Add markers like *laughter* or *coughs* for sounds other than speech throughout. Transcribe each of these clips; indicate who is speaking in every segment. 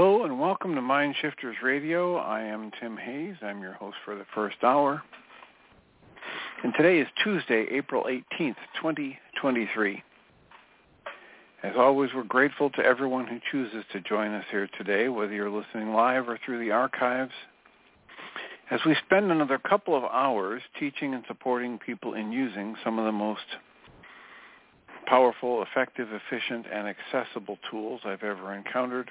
Speaker 1: Hello and welcome to Mind Shifters Radio. I am Tim Hayes. I'm your host for the first hour. And today is Tuesday, April 18th, 2023. As always, we're grateful to everyone who chooses to join us here today, whether you're listening live or through the archives. As we spend another couple of hours teaching and supporting people in using some of the most powerful, effective, efficient, and accessible tools I've ever encountered,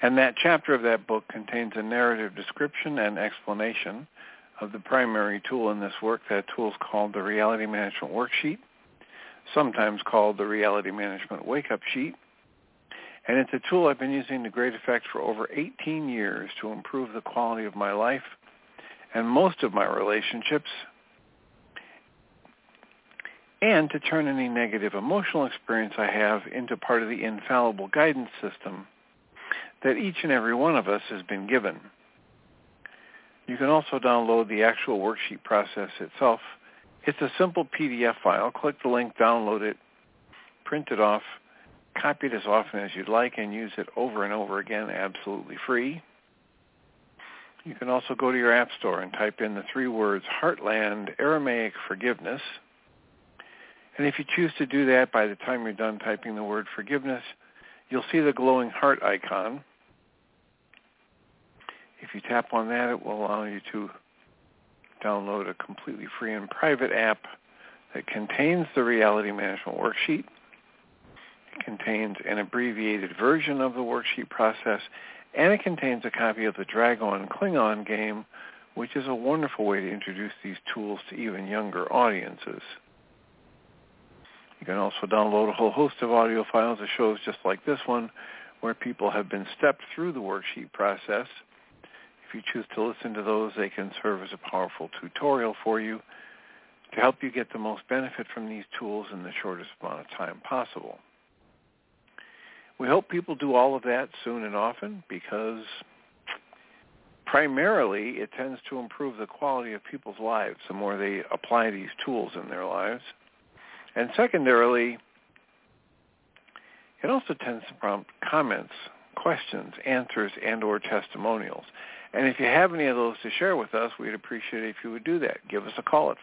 Speaker 1: And that chapter of that book contains a narrative description and explanation of the primary tool in this work. That tool is called the Reality Management Worksheet, sometimes called the Reality Management Wake-Up Sheet. And it's a tool I've been using to great effect for over 18 years to improve the quality of my life and most of my relationships and to turn any negative emotional experience I have into part of the infallible guidance system that each and every one of us has been given. You can also download the actual worksheet process itself. It's a simple PDF file. Click the link, download it, print it off, copy it as often as you'd like, and use it over and over again absolutely free. You can also go to your App Store and type in the three words Heartland Aramaic Forgiveness. And if you choose to do that, by the time you're done typing the word forgiveness, you'll see the glowing heart icon. If you tap on that, it will allow you to download a completely free and private app that contains the reality management worksheet. It contains an abbreviated version of the worksheet process, and it contains a copy of the Dragon Klingon game, which is a wonderful way to introduce these tools to even younger audiences. You can also download a whole host of audio files of shows just like this one, where people have been stepped through the worksheet process if you choose to listen to those, they can serve as a powerful tutorial for you to help you get the most benefit from these tools in the shortest amount of time possible. We hope people do all of that soon and often because primarily it tends to improve the quality of people's lives the more they apply these tools in their lives. And secondarily, it also tends to prompt comments, questions, answers, and or testimonials. And if you have any of those to share with us, we'd appreciate it if you would do that. Give us a call at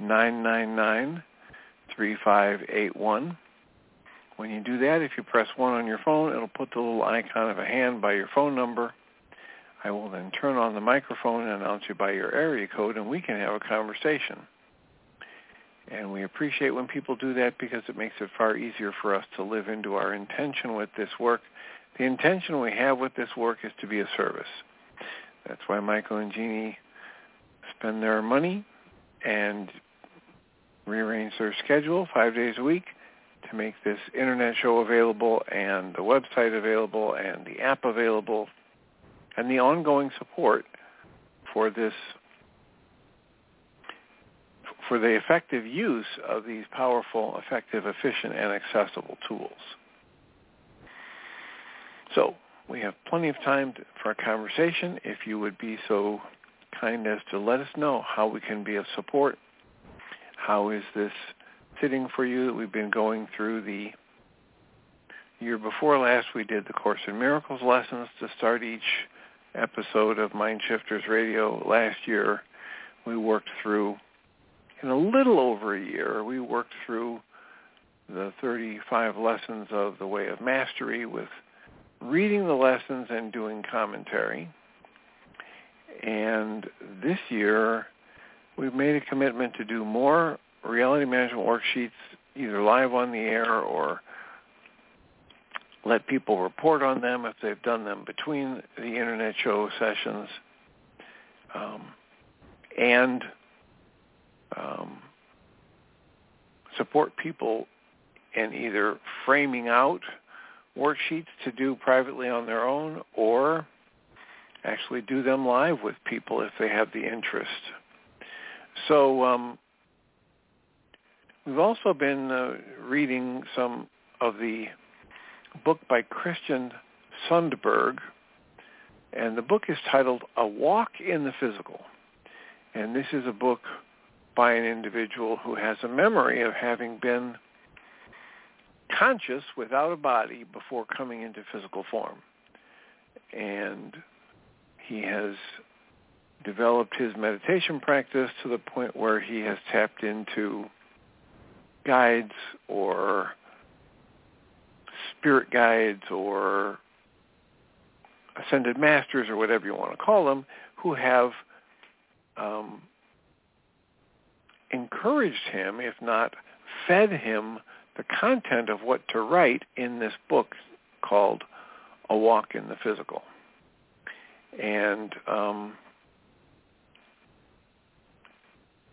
Speaker 1: 563-999-3581. When you do that, if you press 1 on your phone, it'll put the little icon of a hand by your phone number. I will then turn on the microphone and announce you by your area code, and we can have a conversation. And we appreciate when people do that because it makes it far easier for us to live into our intention with this work the intention we have with this work is to be a service. That's why Michael and Jeanie spend their money and rearrange their schedule five days a week to make this internet show available and the website available and the app available and the ongoing support for this for the effective use of these powerful, effective, efficient, and accessible tools. So we have plenty of time to, for a conversation. If you would be so kind as to let us know how we can be of support. How is this sitting for you? We've been going through the year before last. We did the Course in Miracles lessons to start each episode of Mind Shifters Radio. Last year, we worked through, in a little over a year, we worked through the 35 lessons of the Way of Mastery with reading the lessons and doing commentary. And this year, we've made a commitment to do more reality management worksheets, either live on the air or let people report on them if they've done them between the internet show sessions, um, and um, support people in either framing out worksheets to do privately on their own or actually do them live with people if they have the interest. So um, we've also been uh, reading some of the book by Christian Sundberg, and the book is titled A Walk in the Physical. And this is a book by an individual who has a memory of having been conscious without a body before coming into physical form. And he has developed his meditation practice to the point where he has tapped into guides or spirit guides or ascended masters or whatever you want to call them who have um, encouraged him, if not fed him, the content of what to write in this book called A Walk in the Physical. And um,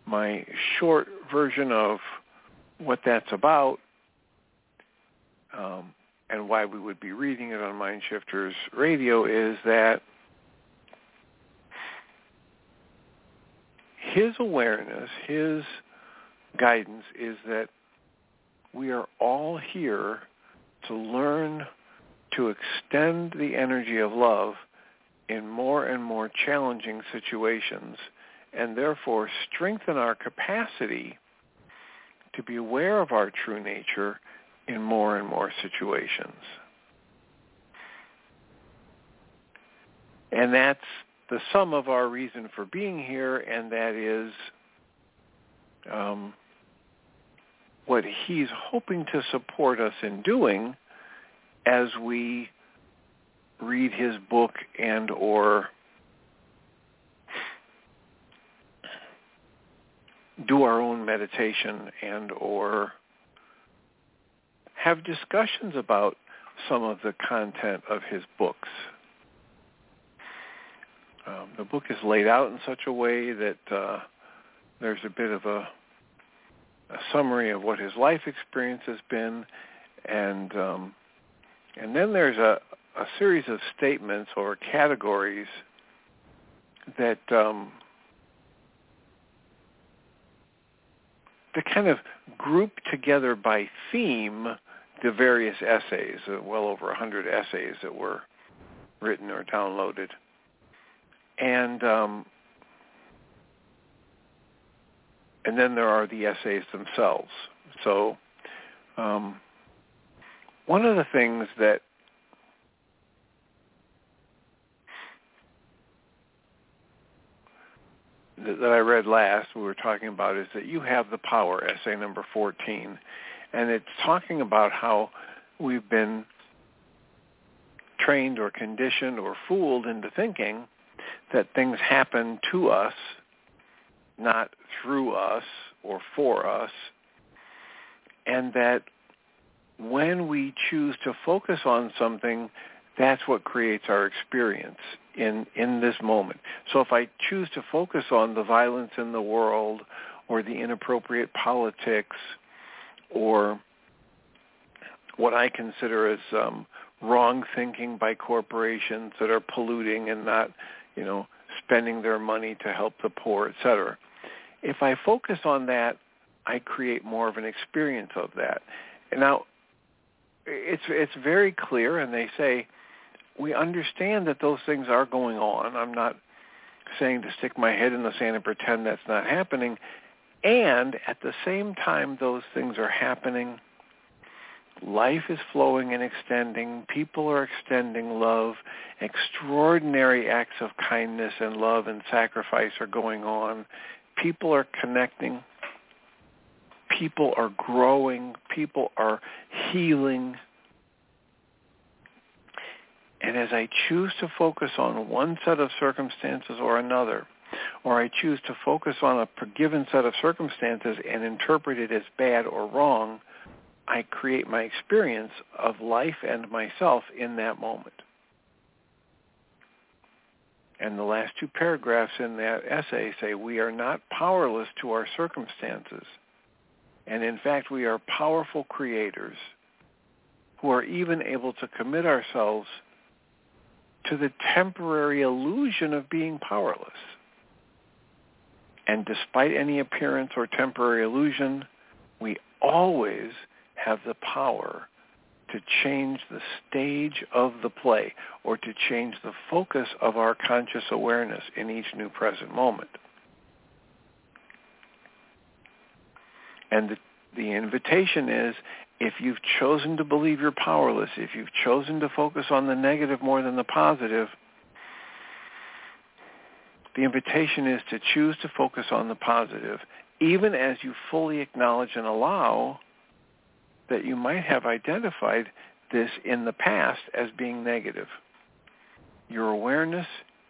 Speaker 1: my short version of what that's about um, and why we would be reading it on Mind Shifters Radio is that his awareness, his guidance is that we are all here to learn to extend the energy of love in more and more challenging situations and therefore strengthen our capacity to be aware of our true nature in more and more situations. And that's the sum of our reason for being here, and that is um, what he's hoping to support us in doing as we read his book and or do our own meditation and or have discussions about some of the content of his books. Um, the book is laid out in such a way that uh, there's a bit of a, a, summary of what his life experience has been, and um, and then there's a, a series of statements or categories that um, that kind of group together by theme the various essays, uh, well over a 100 essays that were written or downloaded. And um, and then there are the essays themselves. So um, one of the things that that I read last, we were talking about, is that you have the power, essay number 14 and it's talking about how we've been trained or conditioned or fooled into thinking that things happen to us, not through us or for us, and that when we choose to focus on something, that's what creates our experience in, in this moment. So if I choose to focus on the violence in the world or the inappropriate politics or what I consider as um, wrong thinking by corporations that are polluting and not, you know, spending their money to help the poor, et cetera. If I focus on that, I create more of an experience of that. Now, it's it's very clear, and they say we understand that those things are going on. I'm not saying to stick my head in the sand and pretend that's not happening. And at the same time those things are happening, life is flowing and extending. People are extending love. Extraordinary acts of kindness and love and sacrifice are going on. People are connecting. People are growing. People are healing. And as I choose to focus on one set of circumstances or another, or I choose to focus on a given set of circumstances and interpret it as bad or wrong, I create my experience of life and myself in that moment. And the last two paragraphs in that essay say, we are not powerless to our circumstances. And in fact, we are powerful creators who are even able to commit ourselves to the temporary illusion of being powerless. And despite any appearance or temporary illusion, we always have the power to change the stage of the play or to change the focus of our conscious awareness in each new present moment. And the, the invitation is if you've chosen to believe you're powerless, if you've chosen to focus on the negative more than the positive, the invitation is to choose to focus on the positive, even as you fully acknowledge and allow that you might have identified this in the past as being negative. Your awareness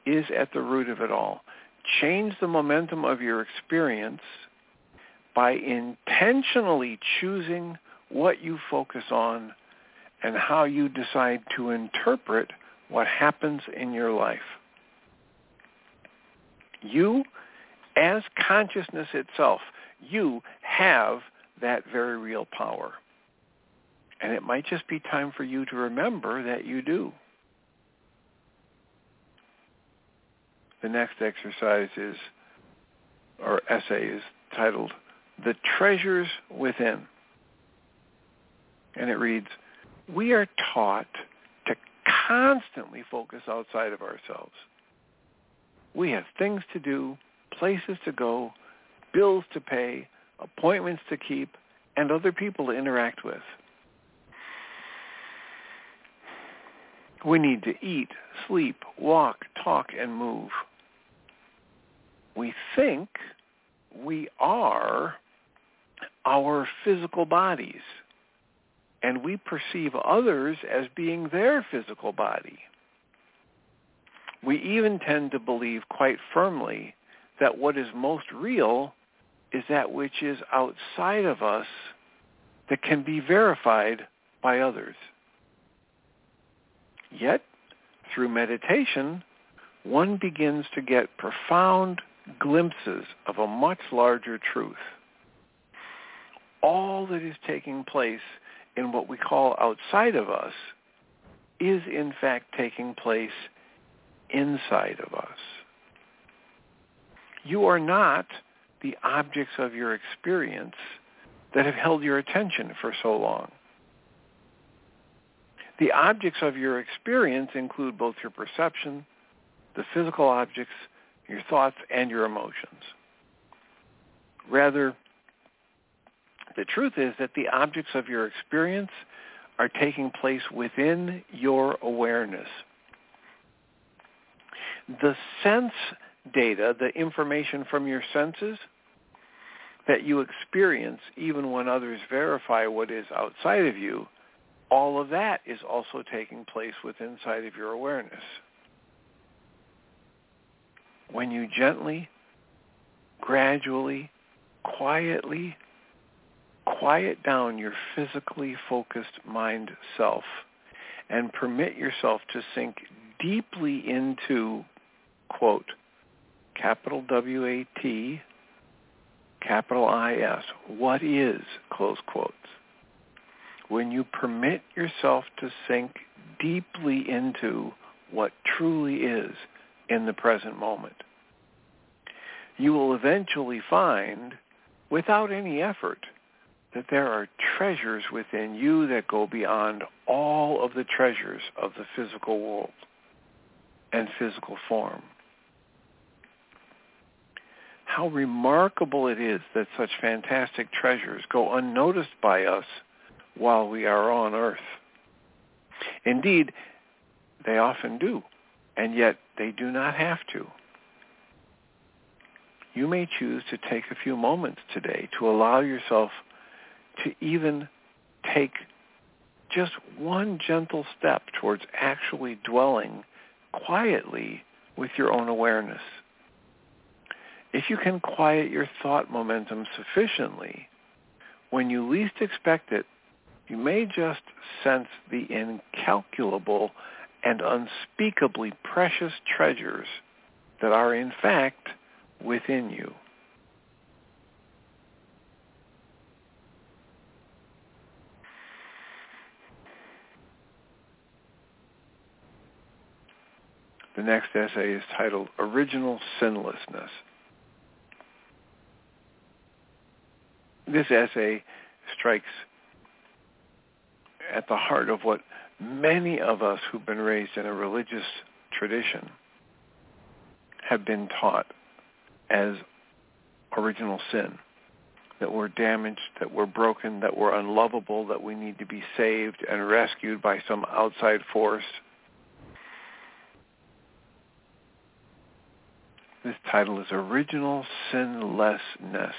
Speaker 1: is at the root of it all. Change the momentum of your experience by intentionally choosing what you focus on, and how you decide to interpret what happens in your life. You, as consciousness itself, you have that very real power. And it might just be time for you to remember that you do. The next exercise is, or essay is titled, The Treasures Within. And it reads, we are taught to constantly focus outside of ourselves. We have things to do, places to go, bills to pay, appointments to keep, and other people to interact with. We need to eat, sleep, walk, talk, and move. We think we are our physical bodies and we perceive others as being their physical body. We even tend to believe quite firmly that what is most real is that which is outside of us that can be verified by others. Yet, through meditation, one begins to get profound glimpses of a much larger truth. All that is taking place in what we call outside of us is in fact taking place inside of us. You are not the objects of your experience that have held your attention for so long. The objects of your experience include both your perception, the physical objects, your thoughts, and your emotions. Rather, the truth is that the objects of your experience are taking place within your awareness. The sense data, the information from your senses that you experience even when others verify what is outside of you, all of that is also taking place within inside of your awareness. When you gently, gradually, quietly quiet down your physically focused mind self and permit yourself to sink deeply into, quote, capital W-A-T, capital I-S, what is, close quotes. When you permit yourself to sink deeply into what truly is in the present moment, you will eventually find, without any effort, that there are treasures within you that go beyond all of the treasures of the physical world and physical form. How remarkable it is that such fantastic treasures go unnoticed by us while we are on earth. Indeed, they often do, and yet they do not have to. You may choose to take a few moments today to allow yourself to even take just one gentle step towards actually dwelling quietly with your own awareness. If you can quiet your thought momentum sufficiently, when you least expect it, you may just sense the incalculable and unspeakably precious treasures that are in fact within you. The next essay is titled Original Sinlessness. This essay strikes at the heart of what many of us who've been raised in a religious tradition have been taught as original sin, that we're damaged, that we're broken, that we're unlovable, that we need to be saved and rescued by some outside force This title is Original Sinlessness.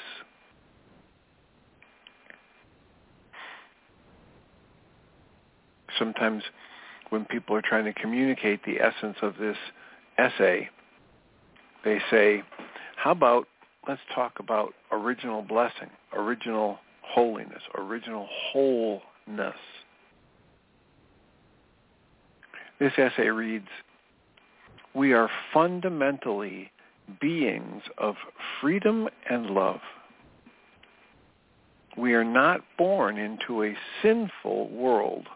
Speaker 1: Sometimes when people are trying to communicate the essence of this essay, they say, how about let's talk about original blessing, original holiness, original wholeness. This essay reads, we are fundamentally beings of freedom and love. We are not born into a sinful world.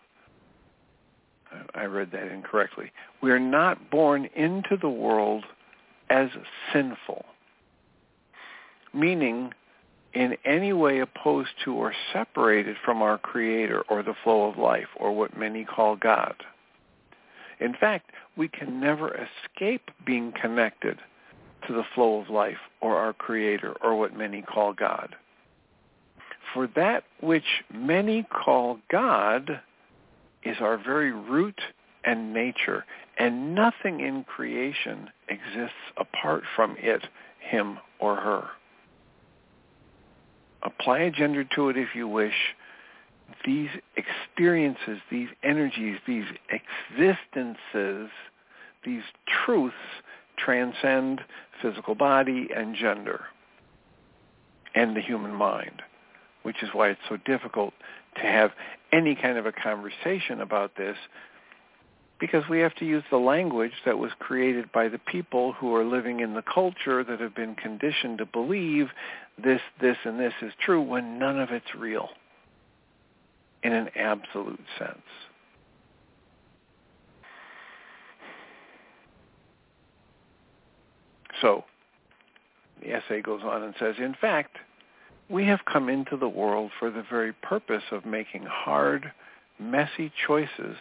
Speaker 1: I read that incorrectly. We are not born into the world as sinful, meaning in any way opposed to or separated from our Creator or the flow of life or what many call God. In fact, we can never escape being connected to the flow of life or our Creator or what many call God. For that which many call God is our very root and nature, and nothing in creation exists apart from it, him, or her. Apply a gender to it if you wish. These experiences, these energies, these existences, these truths transcend physical body and gender and the human mind, which is why it's so difficult to have any kind of a conversation about this because we have to use the language that was created by the people who are living in the culture that have been conditioned to believe this, this, and this is true when none of it's real in an absolute sense. So the essay goes on and says, in fact, we have come into the world for the very purpose of making hard, messy choices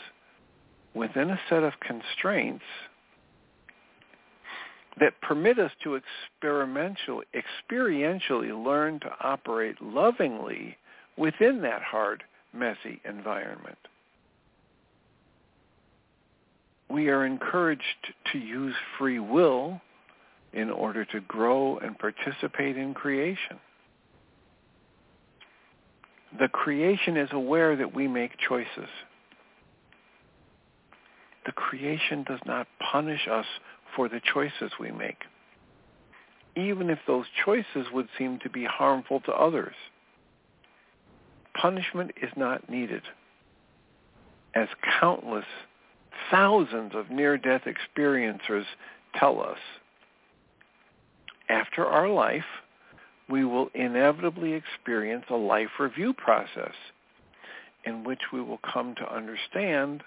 Speaker 1: within a set of constraints that permit us to experientially, experientially learn to operate lovingly within that hard, messy environment. We are encouraged to use free will in order to grow and participate in creation. The creation is aware that we make choices. The creation does not punish us for the choices we make, even if those choices would seem to be harmful to others. Punishment is not needed, as countless thousands of near-death experiencers tell us after our life, we will inevitably experience a life review process in which we will come to understand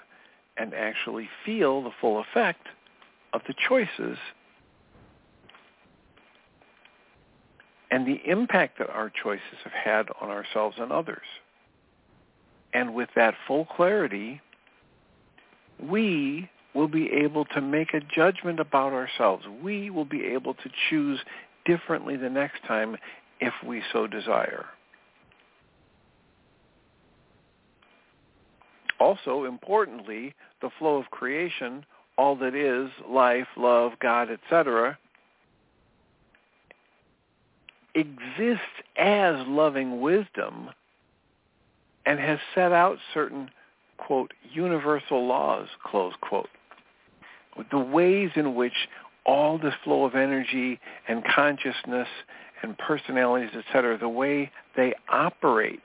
Speaker 1: and actually feel the full effect of the choices and the impact that our choices have had on ourselves and others. And with that full clarity, we will be able to make a judgment about ourselves. We will be able to choose differently the next time if we so desire. Also, importantly, the flow of creation, all that is, life, love, God, etc., exists as loving wisdom and has set out certain, quote, universal laws, close quote. The ways in which all this flow of energy and consciousness and personalities, etc., the way they operate.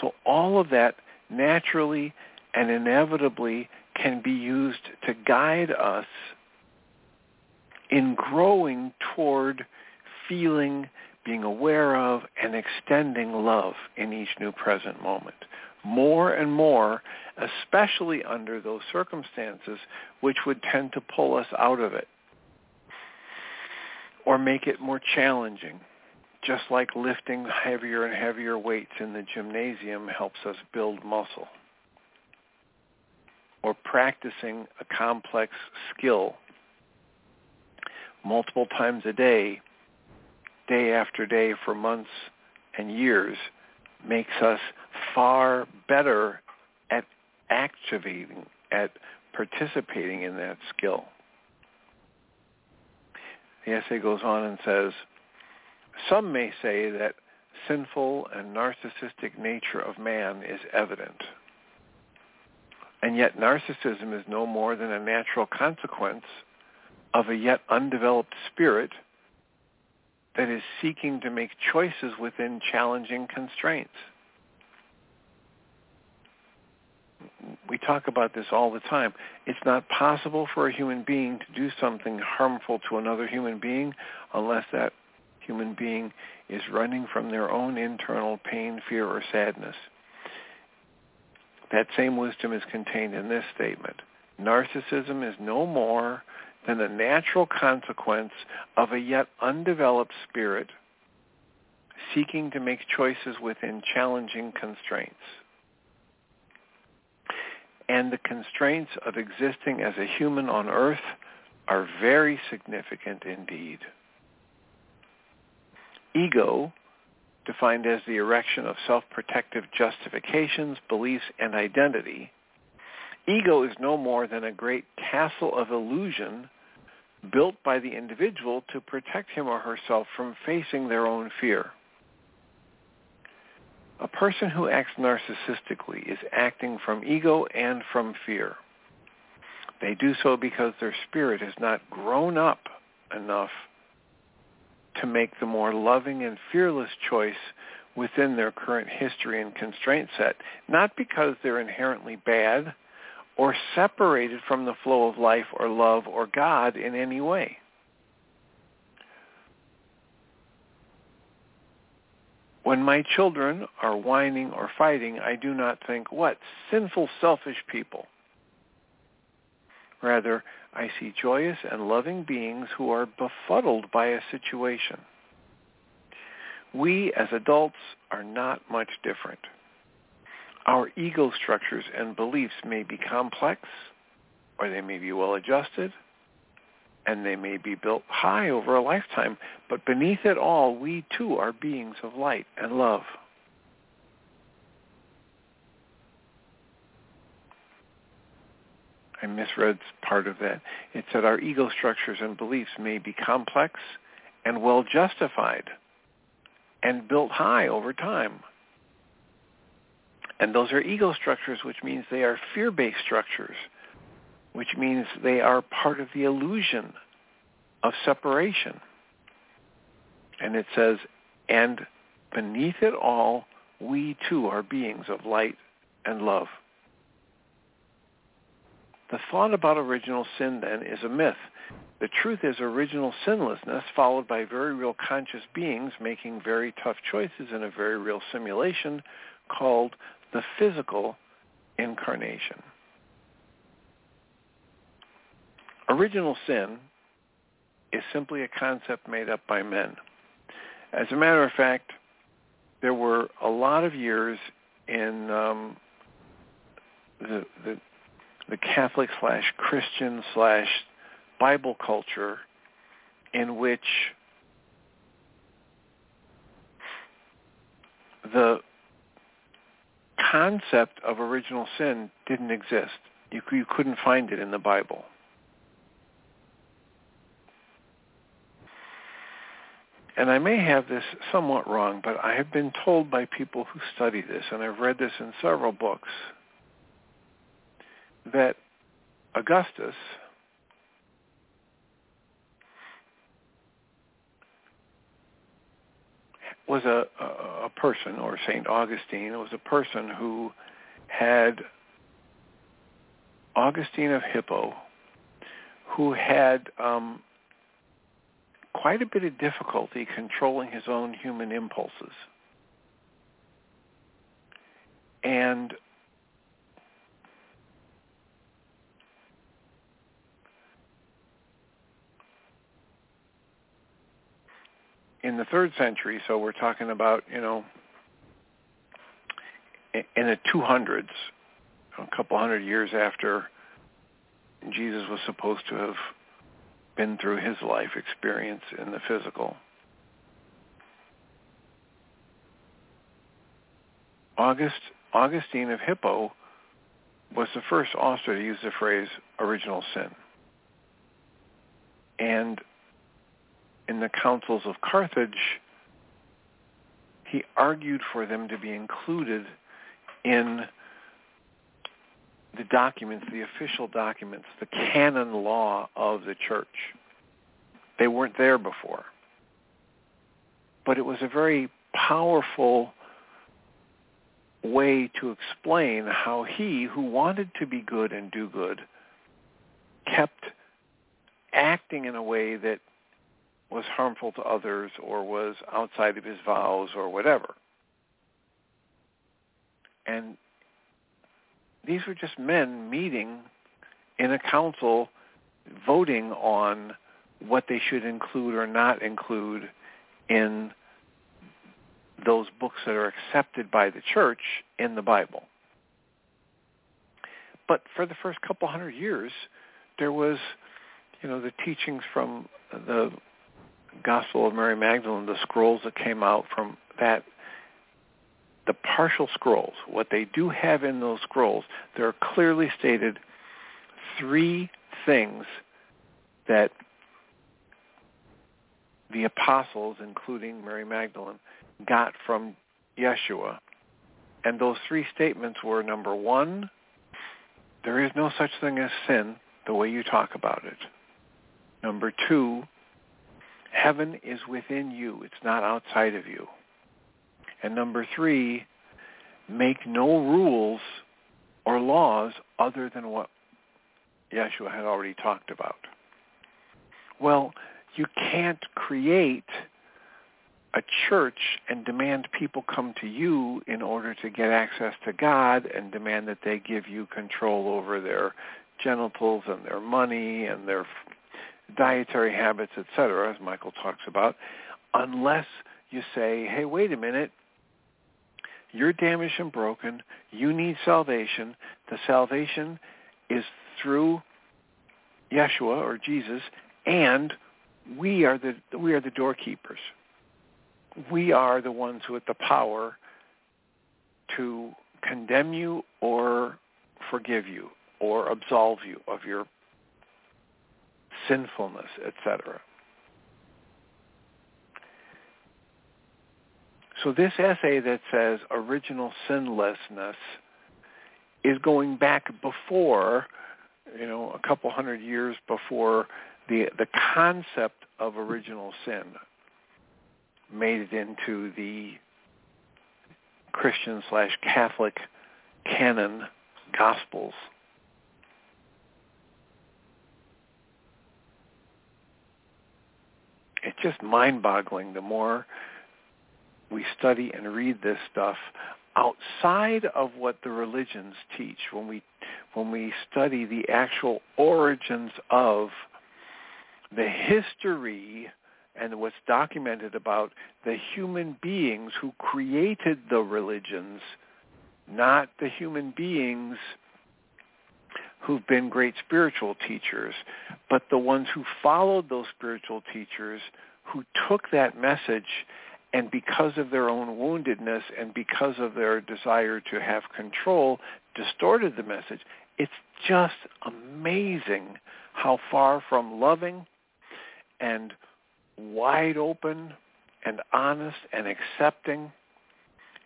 Speaker 1: So all of that naturally and inevitably can be used to guide us in growing toward feeling, being aware of, and extending love in each new present moment. More and more, especially under those circumstances which would tend to pull us out of it or make it more challenging. Just like lifting heavier and heavier weights in the gymnasium helps us build muscle. Or practicing a complex skill multiple times a day, day after day for months and years, makes us far better activating, at participating in that skill. The essay goes on and says, some may say that sinful and narcissistic nature of man is evident. And yet narcissism is no more than a natural consequence of a yet undeveloped spirit that is seeking to make choices within challenging constraints. We talk about this all the time. It's not possible for a human being to do something harmful to another human being unless that human being is running from their own internal pain, fear, or sadness. That same wisdom is contained in this statement. Narcissism is no more than the natural consequence of a yet undeveloped spirit seeking to make choices within challenging constraints. And the constraints of existing as a human on earth are very significant indeed. Ego, defined as the erection of self-protective justifications, beliefs, and identity, ego is no more than a great castle of illusion built by the individual to protect him or herself from facing their own fear. A person who acts narcissistically is acting from ego and from fear. They do so because their spirit has not grown up enough to make the more loving and fearless choice within their current history and constraint set, not because they're inherently bad or separated from the flow of life or love or God in any way. When my children are whining or fighting, I do not think, what sinful, selfish people. Rather, I see joyous and loving beings who are befuddled by a situation. We as adults are not much different. Our ego structures and beliefs may be complex, or they may be well adjusted, and they may be built high over a lifetime, but beneath it all, we too are beings of light and love. I misread part of that. It said our ego structures and beliefs may be complex and well justified and built high over time. And those are ego structures, which means they are fear-based structures, which means they are part of the illusion of separation. And it says, and beneath it all, we too are beings of light and love. The thought about original sin then is a myth. The truth is original sinlessness followed by very real conscious beings making very tough choices in a very real simulation called the physical incarnation. Original sin is simply a concept made up by men. As a matter of fact, there were a lot of years in um, the, the the Catholic slash Christian slash Bible culture in which the concept of original sin didn't exist. You, you couldn't find it in the Bible. And I may have this somewhat wrong, but I have been told by people who study this, and I've read this in several books, that Augustus was a, a, a person, or St. Augustine was a person who had Augustine of Hippo, who had um, quite a bit of difficulty controlling his own human impulses. And in the third century, so we're talking about, you know, in the 200s, a couple hundred years after Jesus was supposed to have been through his life experience in the physical. August Augustine of Hippo was the first author to use the phrase original sin. And in the councils of Carthage, he argued for them to be included in the documents, the official documents, the canon law of the church. They weren't there before. But it was a very powerful way to explain how he, who wanted to be good and do good, kept acting in a way that was harmful to others or was outside of his vows or whatever. And these were just men meeting in a council voting on what they should include or not include in those books that are accepted by the church in the Bible. But for the first couple hundred years, there was, you know, the teachings from the Gospel of Mary Magdalene, the scrolls that came out from that, the partial scrolls, what they do have in those scrolls, there are clearly stated three things that the apostles, including Mary Magdalene, got from Yeshua. And those three statements were, number one, there is no such thing as sin the way you talk about it. Number two, Heaven is within you. It's not outside of you. And number three, make no rules or laws other than what Yeshua had already talked about. Well, you can't create a church and demand people come to you in order to get access to God and demand that they give you control over their genitals and their money and their dietary habits, etc., as Michael talks about, unless you say, hey, wait a minute, you're damaged and broken, you need salvation, the salvation is through Yeshua or Jesus, and we are the we are the doorkeepers. We are the ones with the power to condemn you or forgive you or absolve you of your sinfulness, etc. So this essay that says original sinlessness is going back before, you know, a couple hundred years before the the concept of original sin made it into the Christian slash Catholic canon gospels. it's just mind-boggling the more we study and read this stuff outside of what the religions teach. When we when we study the actual origins of the history and what's documented about the human beings who created the religions, not the human beings who've been great spiritual teachers, but the ones who followed those spiritual teachers who took that message and because of their own woundedness and because of their desire to have control, distorted the message. It's just amazing how far from loving and wide open and honest and accepting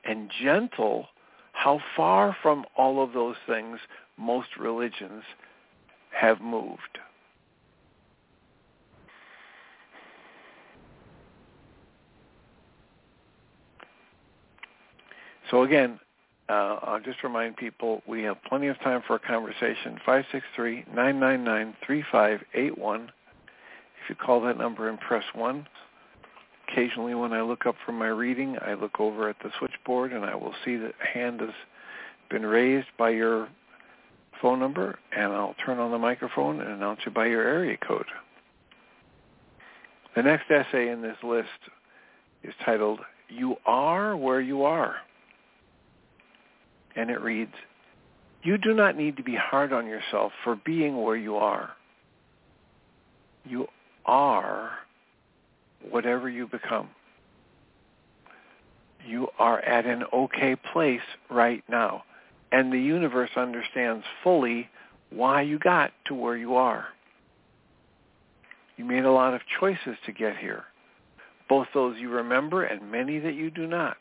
Speaker 1: and gentle, how far from all of those things most religions have moved. So again, uh, I'll just remind people we have plenty of time for a conversation. 563-999-3581. If you call that number and press 1. Occasionally when I look up from my reading, I look over at the switchboard and I will see that a hand has been raised by your phone number and I'll turn on the microphone and announce you by your area code. The next essay in this list is titled, You Are Where You Are and it reads, You do not need to be hard on yourself for being where you are. You are whatever you become. You are at an okay place right now. And the universe understands fully why you got to where you are. You made a lot of choices to get here, both those you remember and many that you do not.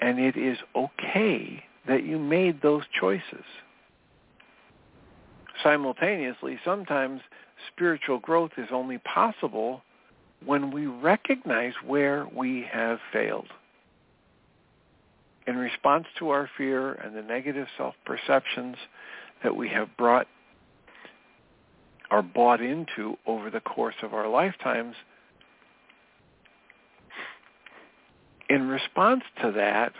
Speaker 1: And it is okay that you made those choices. Simultaneously, sometimes spiritual growth is only possible when we recognize where we have failed. In response to our fear and the negative self-perceptions that we have brought are bought into over the course of our lifetimes, in response to that,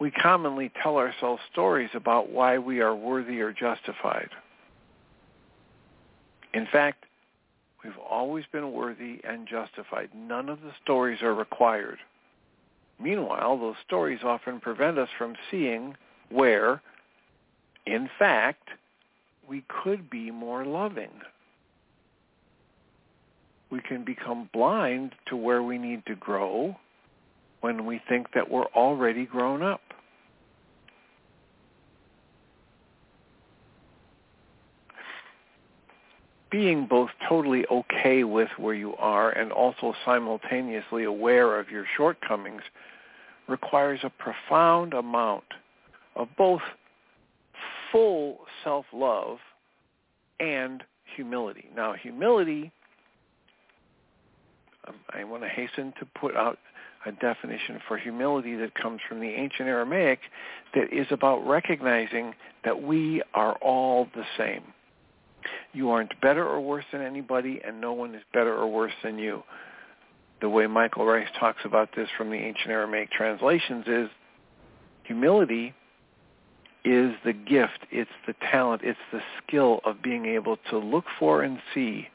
Speaker 1: we commonly tell ourselves stories about why we are worthy or justified. In fact, we've always been worthy and justified. None of the stories are required. Meanwhile, those stories often prevent us from seeing where, in fact, we could be more loving. We can become blind to where we need to grow when we think that we're already grown up. Being both totally okay with where you are and also simultaneously aware of your shortcomings requires a profound amount of both full self-love and humility. Now, humility, um, I want to hasten to put out a definition for humility that comes from the ancient Aramaic that is about recognizing that we are all the same you aren't better or worse than anybody, and no one is better or worse than you. The way Michael Ryce talks about this from the ancient Aramaic translations is humility is the gift, it's the talent, it's the skill of being able to look for and see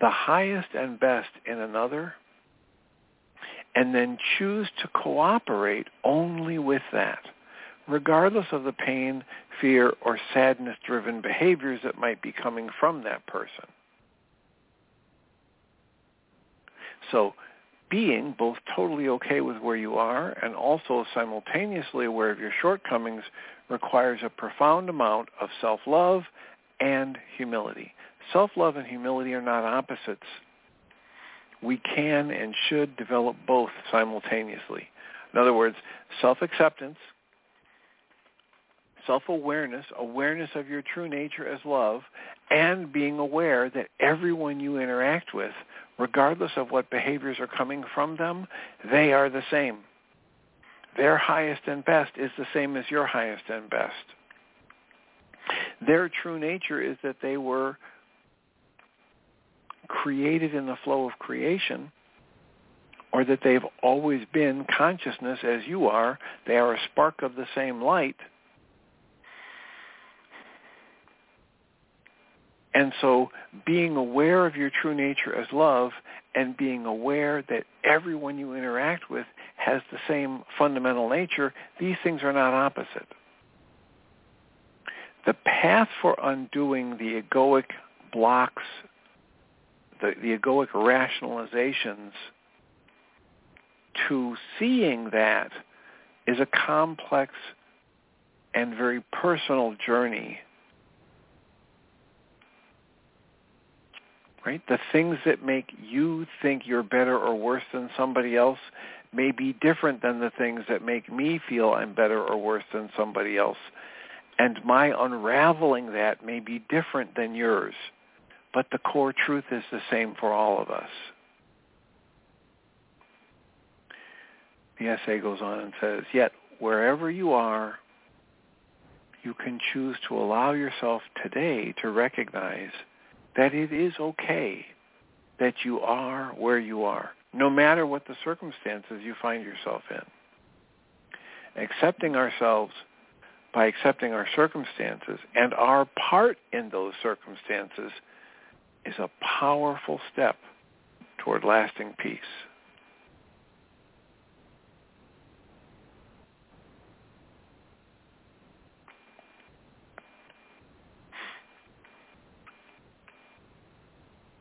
Speaker 1: the highest and best in another and then choose to cooperate only with that regardless of the pain, fear, or sadness-driven behaviors that might be coming from that person. So being both totally okay with where you are and also simultaneously aware of your shortcomings requires a profound amount of self-love and humility. Self-love and humility are not opposites. We can and should develop both simultaneously. In other words, self-acceptance self-awareness, awareness of your true nature as love, and being aware that everyone you interact with, regardless of what behaviors are coming from them, they are the same. Their highest and best is the same as your highest and best. Their true nature is that they were created in the flow of creation or that they've always been consciousness as you are. They are a spark of the same light And so being aware of your true nature as love and being aware that everyone you interact with has the same fundamental nature, these things are not opposite. The path for undoing the egoic blocks, the, the egoic rationalizations to seeing that is a complex and very personal journey. Right? The things that make you think you're better or worse than somebody else may be different than the things that make me feel I'm better or worse than somebody else. And my unraveling that may be different than yours. But the core truth is the same for all of us. The essay goes on and says, yet wherever you are, you can choose to allow yourself today to recognize that it is okay that you are where you are, no matter what the circumstances you find yourself in. Accepting ourselves by accepting our circumstances and our part in those circumstances is a powerful step toward lasting peace.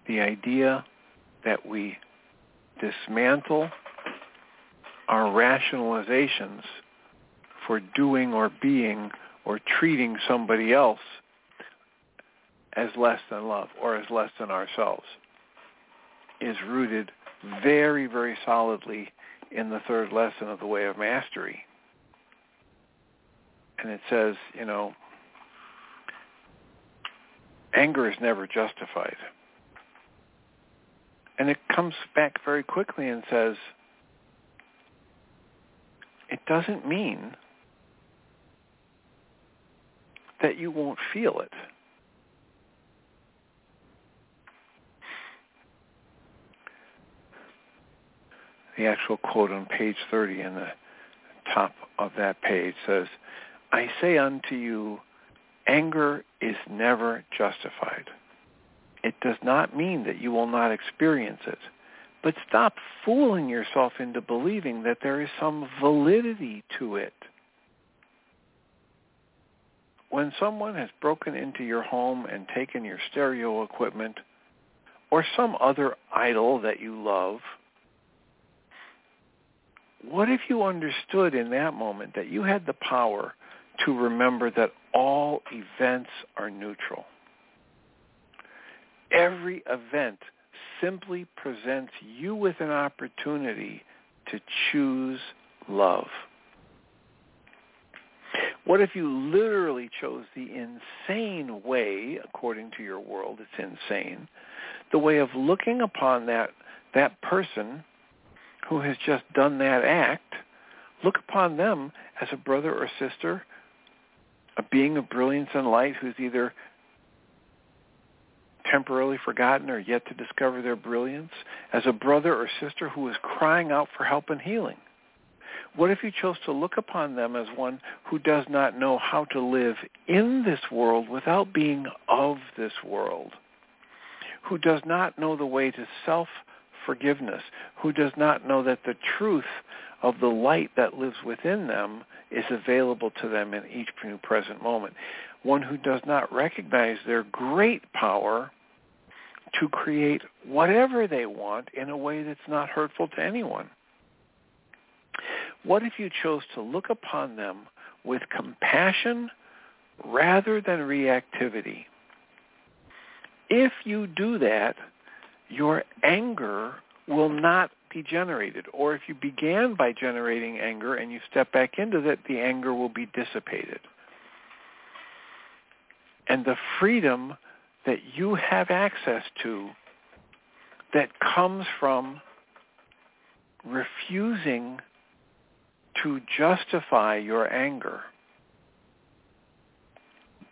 Speaker 1: The idea that we dismantle our rationalizations for doing or being or treating somebody else as less than love or as less than ourselves is rooted very, very solidly in the third lesson of the way of mastery. And it says, you know, anger is never justified. And it comes back very quickly and says, it doesn't mean that you won't feel it. The actual quote on page 30 in the top of that page says, I say unto you, anger is never justified it does not mean that you will not experience it. But stop fooling yourself into believing that there is some validity to it. When someone has broken into your home and taken your stereo equipment or some other idol that you love, what if you understood in that moment that you had the power to remember that all events are neutral? Every event simply presents you with an opportunity to choose love. What if you literally chose the insane way, according to your world, it's insane, the way of looking upon that, that person who has just done that act, look upon them as a brother or sister, a being of brilliance and light who's either temporarily forgotten or yet to discover their brilliance, as a brother or sister who is crying out for help and healing? What if you chose to look upon them as one who does not know how to live in this world without being of this world? Who does not know the way to self-forgiveness? Who does not know that the truth of the light that lives within them is available to them in each new present moment? One who does not recognize their great power to create whatever they want in a way that's not hurtful to anyone. What if you chose to look upon them with compassion rather than reactivity? If you do that, your anger will not be generated. Or if you began by generating anger and you step back into that, the anger will be dissipated. And the freedom that you have access to that comes from refusing to justify your anger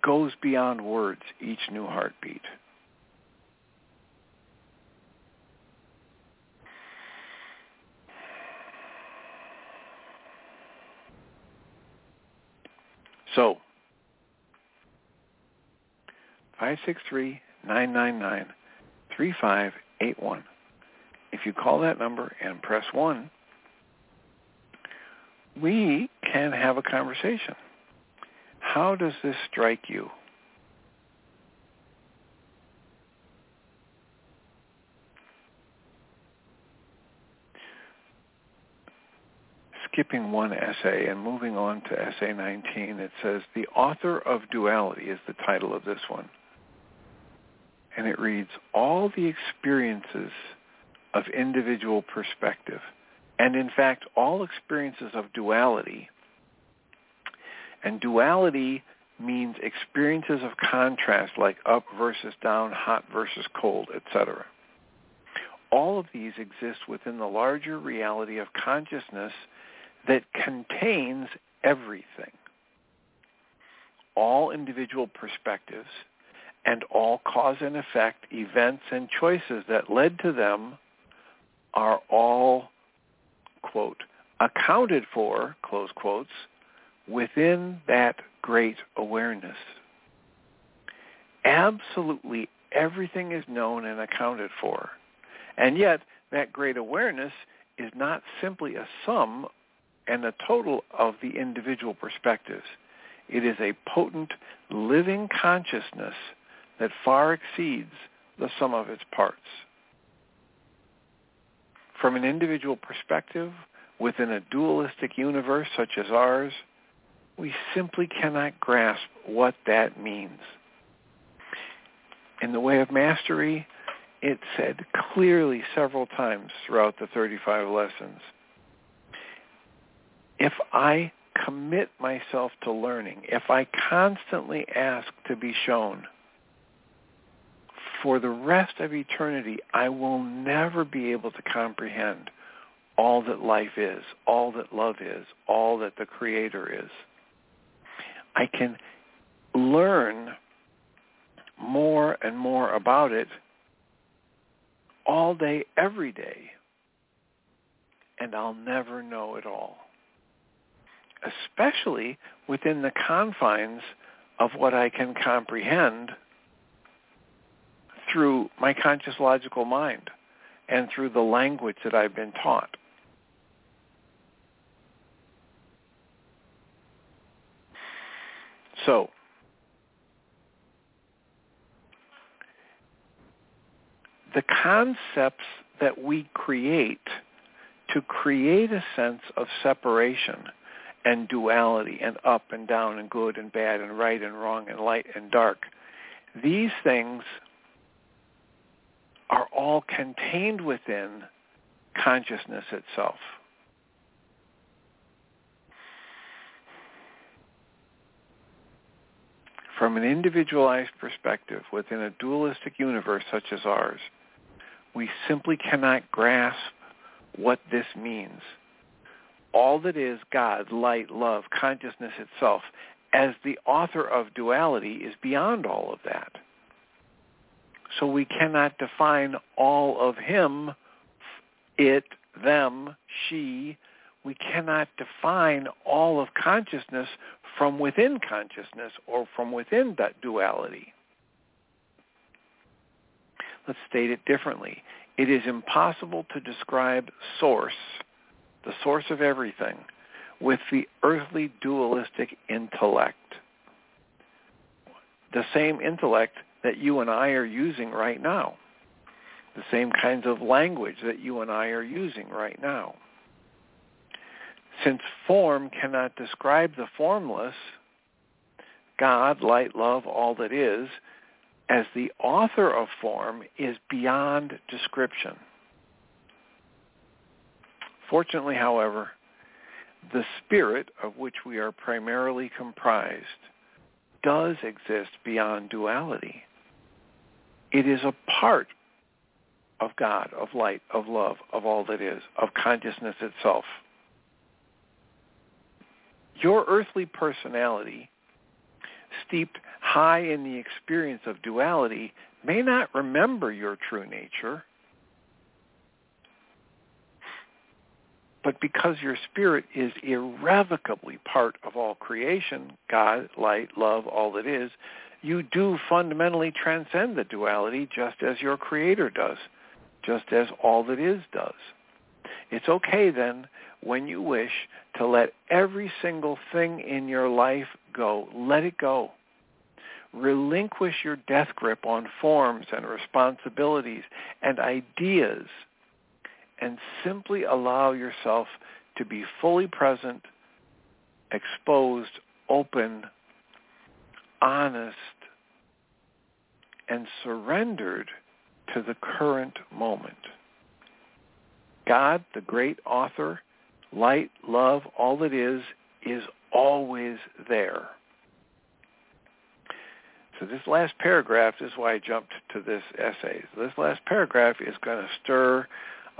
Speaker 1: goes beyond words each new heartbeat. So, 563 888-999-3581. If you call that number and press 1, we can have a conversation. How does this strike you? skipping one essay and moving on to essay 19, it says, The Author of Duality is the title of this one. And it reads, All the experiences of individual perspective, and in fact, all experiences of duality, and duality means experiences of contrast like up versus down, hot versus cold, etc. All of these exist within the larger reality of consciousness that contains everything. All individual perspectives and all cause and effect events and choices that led to them are all, quote, accounted for, close quotes, within that great awareness. Absolutely everything is known and accounted for. And yet, that great awareness is not simply a sum and the total of the individual perspectives. It is a potent, living consciousness that far exceeds the sum of its parts. From an individual perspective, within a dualistic universe such as ours, we simply cannot grasp what that means. In the way of mastery, it said clearly several times throughout the 35 lessons if I commit myself to learning, if I constantly ask to be shown, for the rest of eternity, I will never be able to comprehend all that life is, all that love is, all that the Creator is. I can learn more and more about it all day, every day, and I'll never know it all especially within the confines of what I can comprehend through my conscious logical mind and through the language that I've been taught. So, the concepts that we create to create a sense of separation and duality and up and down and good and bad and right and wrong and light and dark. These things are all contained within consciousness itself. From an individualized perspective within a dualistic universe such as ours, we simply cannot grasp what this means all that is God, light, love, consciousness itself, as the author of duality is beyond all of that. So we cannot define all of him, it, them, she. We cannot define all of consciousness from within consciousness or from within that duality. Let's state it differently. It is impossible to describe source the source of everything, with the earthly dualistic intellect. The same intellect that you and I are using right now. The same kinds of language that you and I are using right now. Since form cannot describe the formless, God, light, love, all that is, as the author of form is beyond description. Fortunately, however, the spirit of which we are primarily comprised does exist beyond duality. It is a part of God, of light, of love, of all that is, of consciousness itself. Your earthly personality, steeped high in the experience of duality, may not remember your true nature But because your spirit is irrevocably part of all creation, God, light, love, all that is, you do fundamentally transcend the duality just as your creator does, just as all that is does. It's okay then when you wish to let every single thing in your life go. Let it go. Relinquish your death grip on forms and responsibilities and ideas and simply allow yourself to be fully present, exposed, open, honest, and surrendered to the current moment. God, the great author, light, love, all that is, is always there. So this last paragraph this is why I jumped to this essay. So this last paragraph is going to stir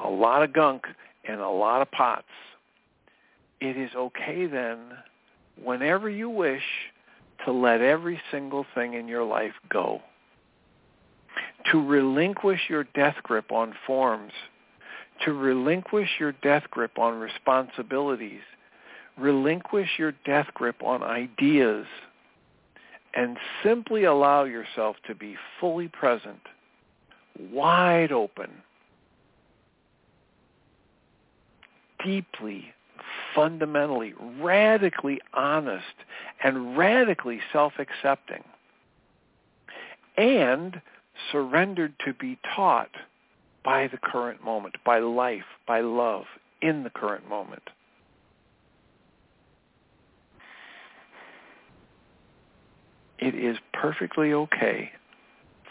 Speaker 1: a lot of gunk in a lot of pots. It is okay then, whenever you wish, to let every single thing in your life go. To relinquish your death grip on forms to relinquish your death grip on responsibilities, relinquish your death grip on ideas, and simply allow yourself to be fully present, wide open, deeply, fundamentally, radically honest, and radically self-accepting, and surrendered to be taught by the current moment, by life, by love in the current moment. It is perfectly okay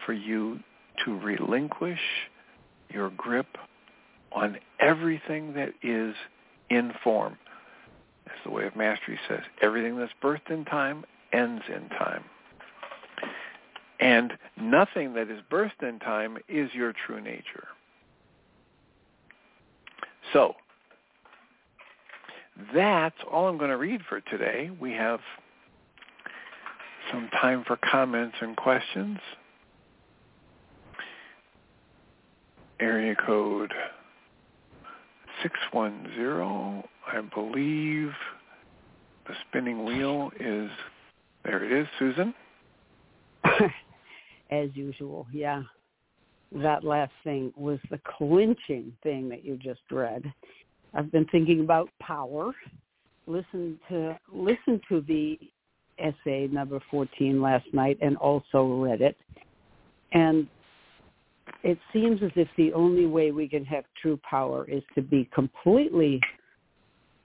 Speaker 1: for you to relinquish your grip on everything that is in form. As the Way of Mastery says, everything that's birthed in time ends in time. And nothing that is birthed in time is your true nature. So that's all I'm going to read for today. We have some time for comments and questions. Area code 610, I believe the spinning wheel is, there it is, Susan. *laughs*
Speaker 2: As usual, yeah that last thing was the clinching thing that you just read. I've been thinking about power. Listen to listen to the essay number 14 last night and also read it. And it seems as if the only way we can have true power is to be completely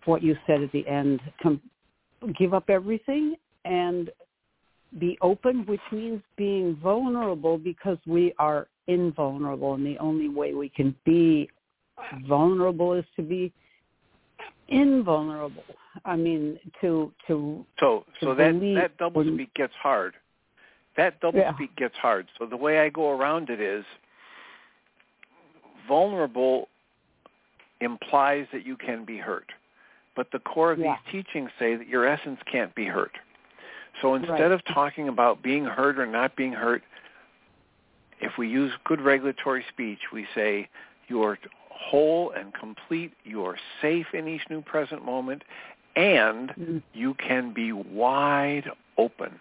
Speaker 2: what you said at the end, com- give up everything and be open, which means being vulnerable because we are invulnerable, and the only way we can be vulnerable is to be invulnerable. I mean, to to
Speaker 1: so
Speaker 2: to
Speaker 1: so that that double speak gets hard. That double
Speaker 2: yeah.
Speaker 1: speak gets hard. So the way I go around it is vulnerable implies that you can be hurt. But the core of
Speaker 2: yeah.
Speaker 1: these teachings say that your essence can't be hurt. So instead
Speaker 2: right.
Speaker 1: of talking about being hurt or not being hurt, if we use good regulatory speech, we say you are whole and complete, you are safe in each new present moment, and
Speaker 2: mm-hmm.
Speaker 1: you can be wide open.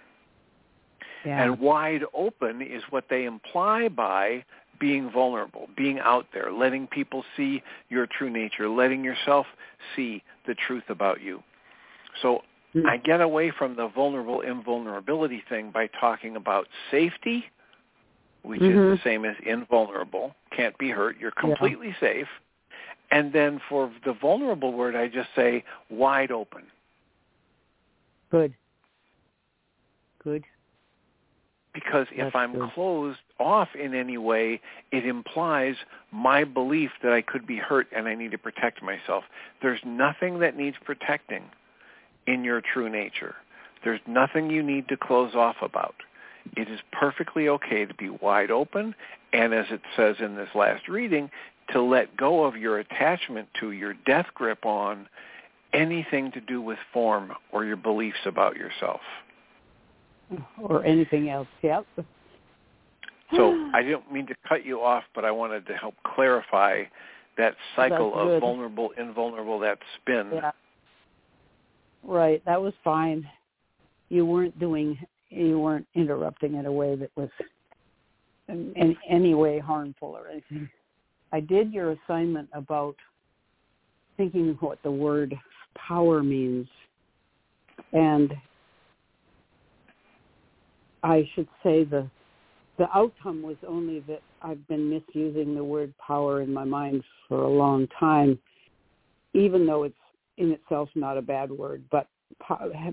Speaker 2: Yeah.
Speaker 1: And wide open is what they imply by being vulnerable, being out there, letting people see your true nature, letting yourself see the truth about you. So. I get away from the vulnerable invulnerability thing by talking about safety which
Speaker 2: mm-hmm.
Speaker 1: is the same as invulnerable, can't be hurt, you're completely
Speaker 2: yeah.
Speaker 1: safe. And then for the vulnerable word, I just say wide open.
Speaker 2: Good. Good.
Speaker 1: Because
Speaker 2: That's
Speaker 1: if I'm
Speaker 2: good.
Speaker 1: closed off in any way, it implies my belief that I could be hurt and I need to protect myself. There's nothing that needs protecting in your true nature. There's nothing you need to close off about it is perfectly okay to be wide open and as it says in this last reading, to let go of your attachment to your death grip on anything to do with form or your beliefs about yourself.
Speaker 2: Or anything else, yep.
Speaker 1: So *sighs* I didn't mean to cut you off, but I wanted to help clarify that cycle of vulnerable, invulnerable, that spin.
Speaker 2: Yeah. Right, that was fine. You weren't doing you weren't interrupting in a way that was in, any way harmful or anything. I did your assignment about thinking what the word power means. And I should say the the outcome was only that I've been misusing the word power in my mind for a long time, even though it's in itself not a bad word. But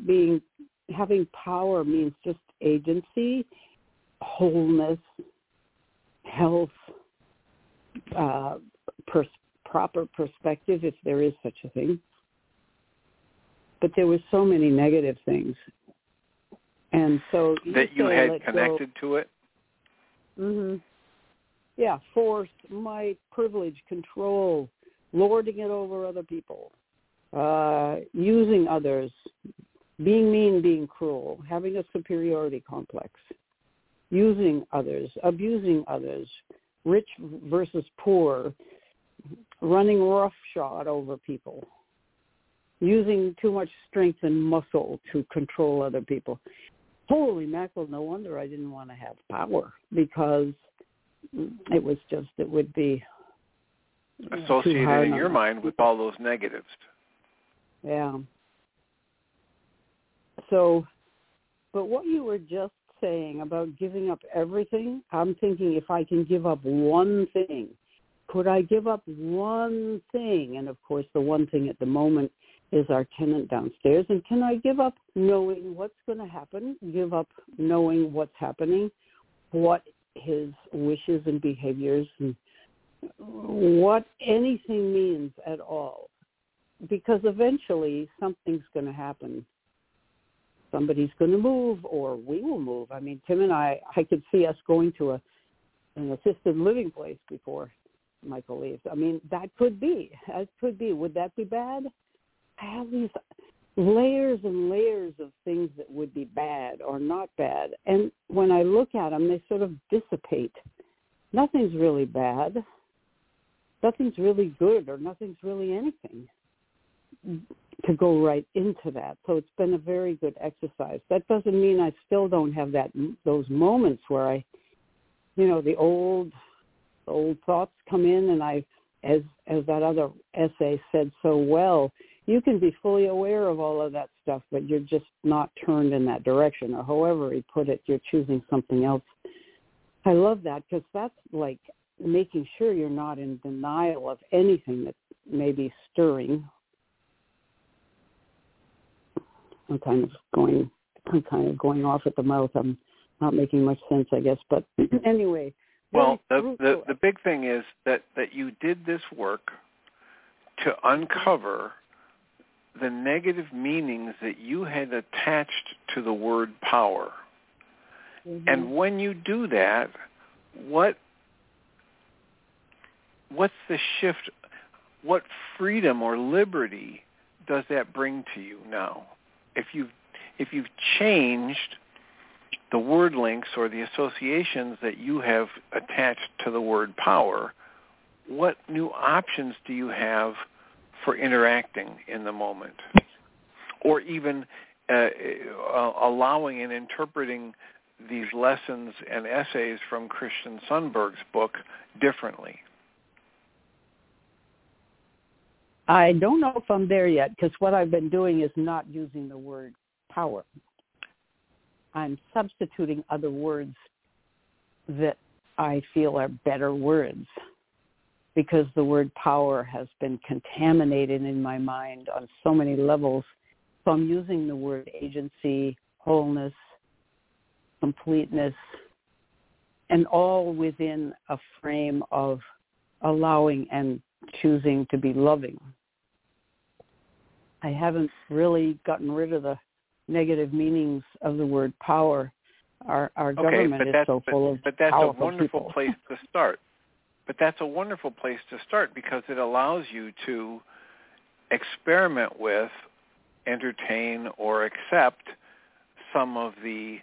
Speaker 2: being having power means just agency, wholeness, health, uh, pers- proper perspective, if there is such a thing. But there were so many negative things, and so
Speaker 1: that you had connected
Speaker 2: go.
Speaker 1: to it.
Speaker 2: Mhm. Yeah, force, might, privilege, control, lording it over other people, uh, using others, being mean, being cruel, having a superiority complex, using others, abusing others, rich versus poor, running roughshod over people, using too much strength and muscle to control other people. Holy mackerel, no wonder I didn't want to have power because it was just, it would be
Speaker 1: associated in your mind with all those negatives.
Speaker 2: Yeah. So, but what you were just saying about giving up everything, I'm thinking if I can give up one thing, could I give up one thing? And of course, the one thing at the moment is our tenant downstairs. And can I give up knowing what's going to happen? Give up knowing what's happening, what his wishes and behaviors and what anything means at all. Because eventually something's going to happen somebody's going to move or we will move. I mean, Tim and I, I could see us going to a an assisted living place before Michael leaves. I mean, that could be. That could be. Would that be bad? I have these layers and layers of things that would be bad or not bad. And when I look at them, they sort of dissipate. Nothing's really bad. Nothing's really good or nothing's really anything to go right into that. So it's been a very good exercise. That doesn't mean I still don't have that those moments where I, you know, the old old thoughts come in, and I, as as that other essay said so well, you can be fully aware of all of that stuff, but you're just not turned in that direction, or however he put it, you're choosing something else. I love that because that's like making sure you're not in denial of anything that may be stirring I'm kind of going I'm kind of going off at the mouth. I'm not making much sense, I guess. But *clears throat* anyway.
Speaker 1: Well, the, the the big thing is that that you did this work to uncover the negative meanings that you had attached to the word power. Mm-hmm. And when you do that, what what's the shift? What freedom or liberty does that bring to you now? If you've if you've changed the word links or the associations that you have attached to the word power, what new options do you have for interacting in the moment? Or even uh, uh, allowing and interpreting these lessons and essays from Christian Sundberg's book differently?
Speaker 2: I don't know if I'm there yet because what I've been doing is not using the word power. I'm substituting other words that I feel are better words because the word power has been contaminated in my mind on so many levels. So I'm using the word agency, wholeness, completeness, and all within a frame of allowing and choosing to be loving. I haven't really gotten rid of the negative meanings of the word power. Our our
Speaker 1: okay,
Speaker 2: government
Speaker 1: is
Speaker 2: so full of
Speaker 1: But that's
Speaker 2: a
Speaker 1: wonderful
Speaker 2: people.
Speaker 1: place to start. But that's a wonderful place to start because it allows you to experiment with, entertain, or accept some of the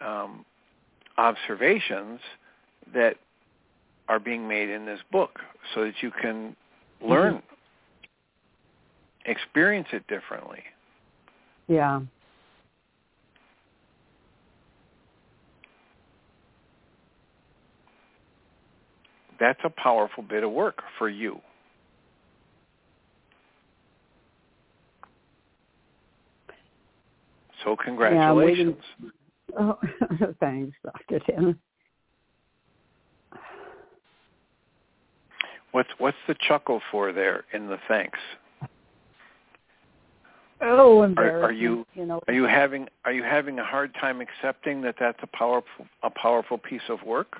Speaker 1: um, observations that are being made in this book so that you can learn, mm-hmm. experience it differently.
Speaker 2: Yeah.
Speaker 1: That's a powerful bit of work for you. So congratulations.
Speaker 2: Yeah, *laughs* oh, thanks, Dr. Tim.
Speaker 1: What's what's the chuckle for there in the thanks?
Speaker 2: Oh,
Speaker 1: are, are you,
Speaker 2: you know,
Speaker 1: are you having are you having a hard time accepting that that's a powerful a powerful piece of work?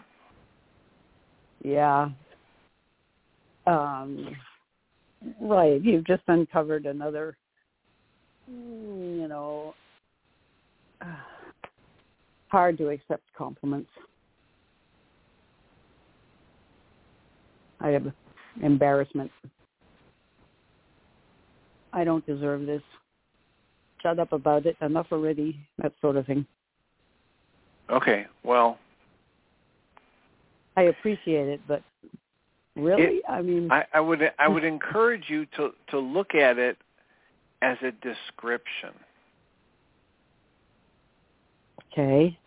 Speaker 2: Yeah. Um, right. You've just uncovered another, you know, *sighs* hard to accept compliments. I have embarrassment. I don't deserve this. Shut up about it. Enough already. That sort of thing.
Speaker 1: Okay. Well,
Speaker 2: I appreciate it, but really,
Speaker 1: it,
Speaker 2: I mean,
Speaker 1: I, I would I would *laughs* encourage you to to look at it as a description.
Speaker 2: Okay.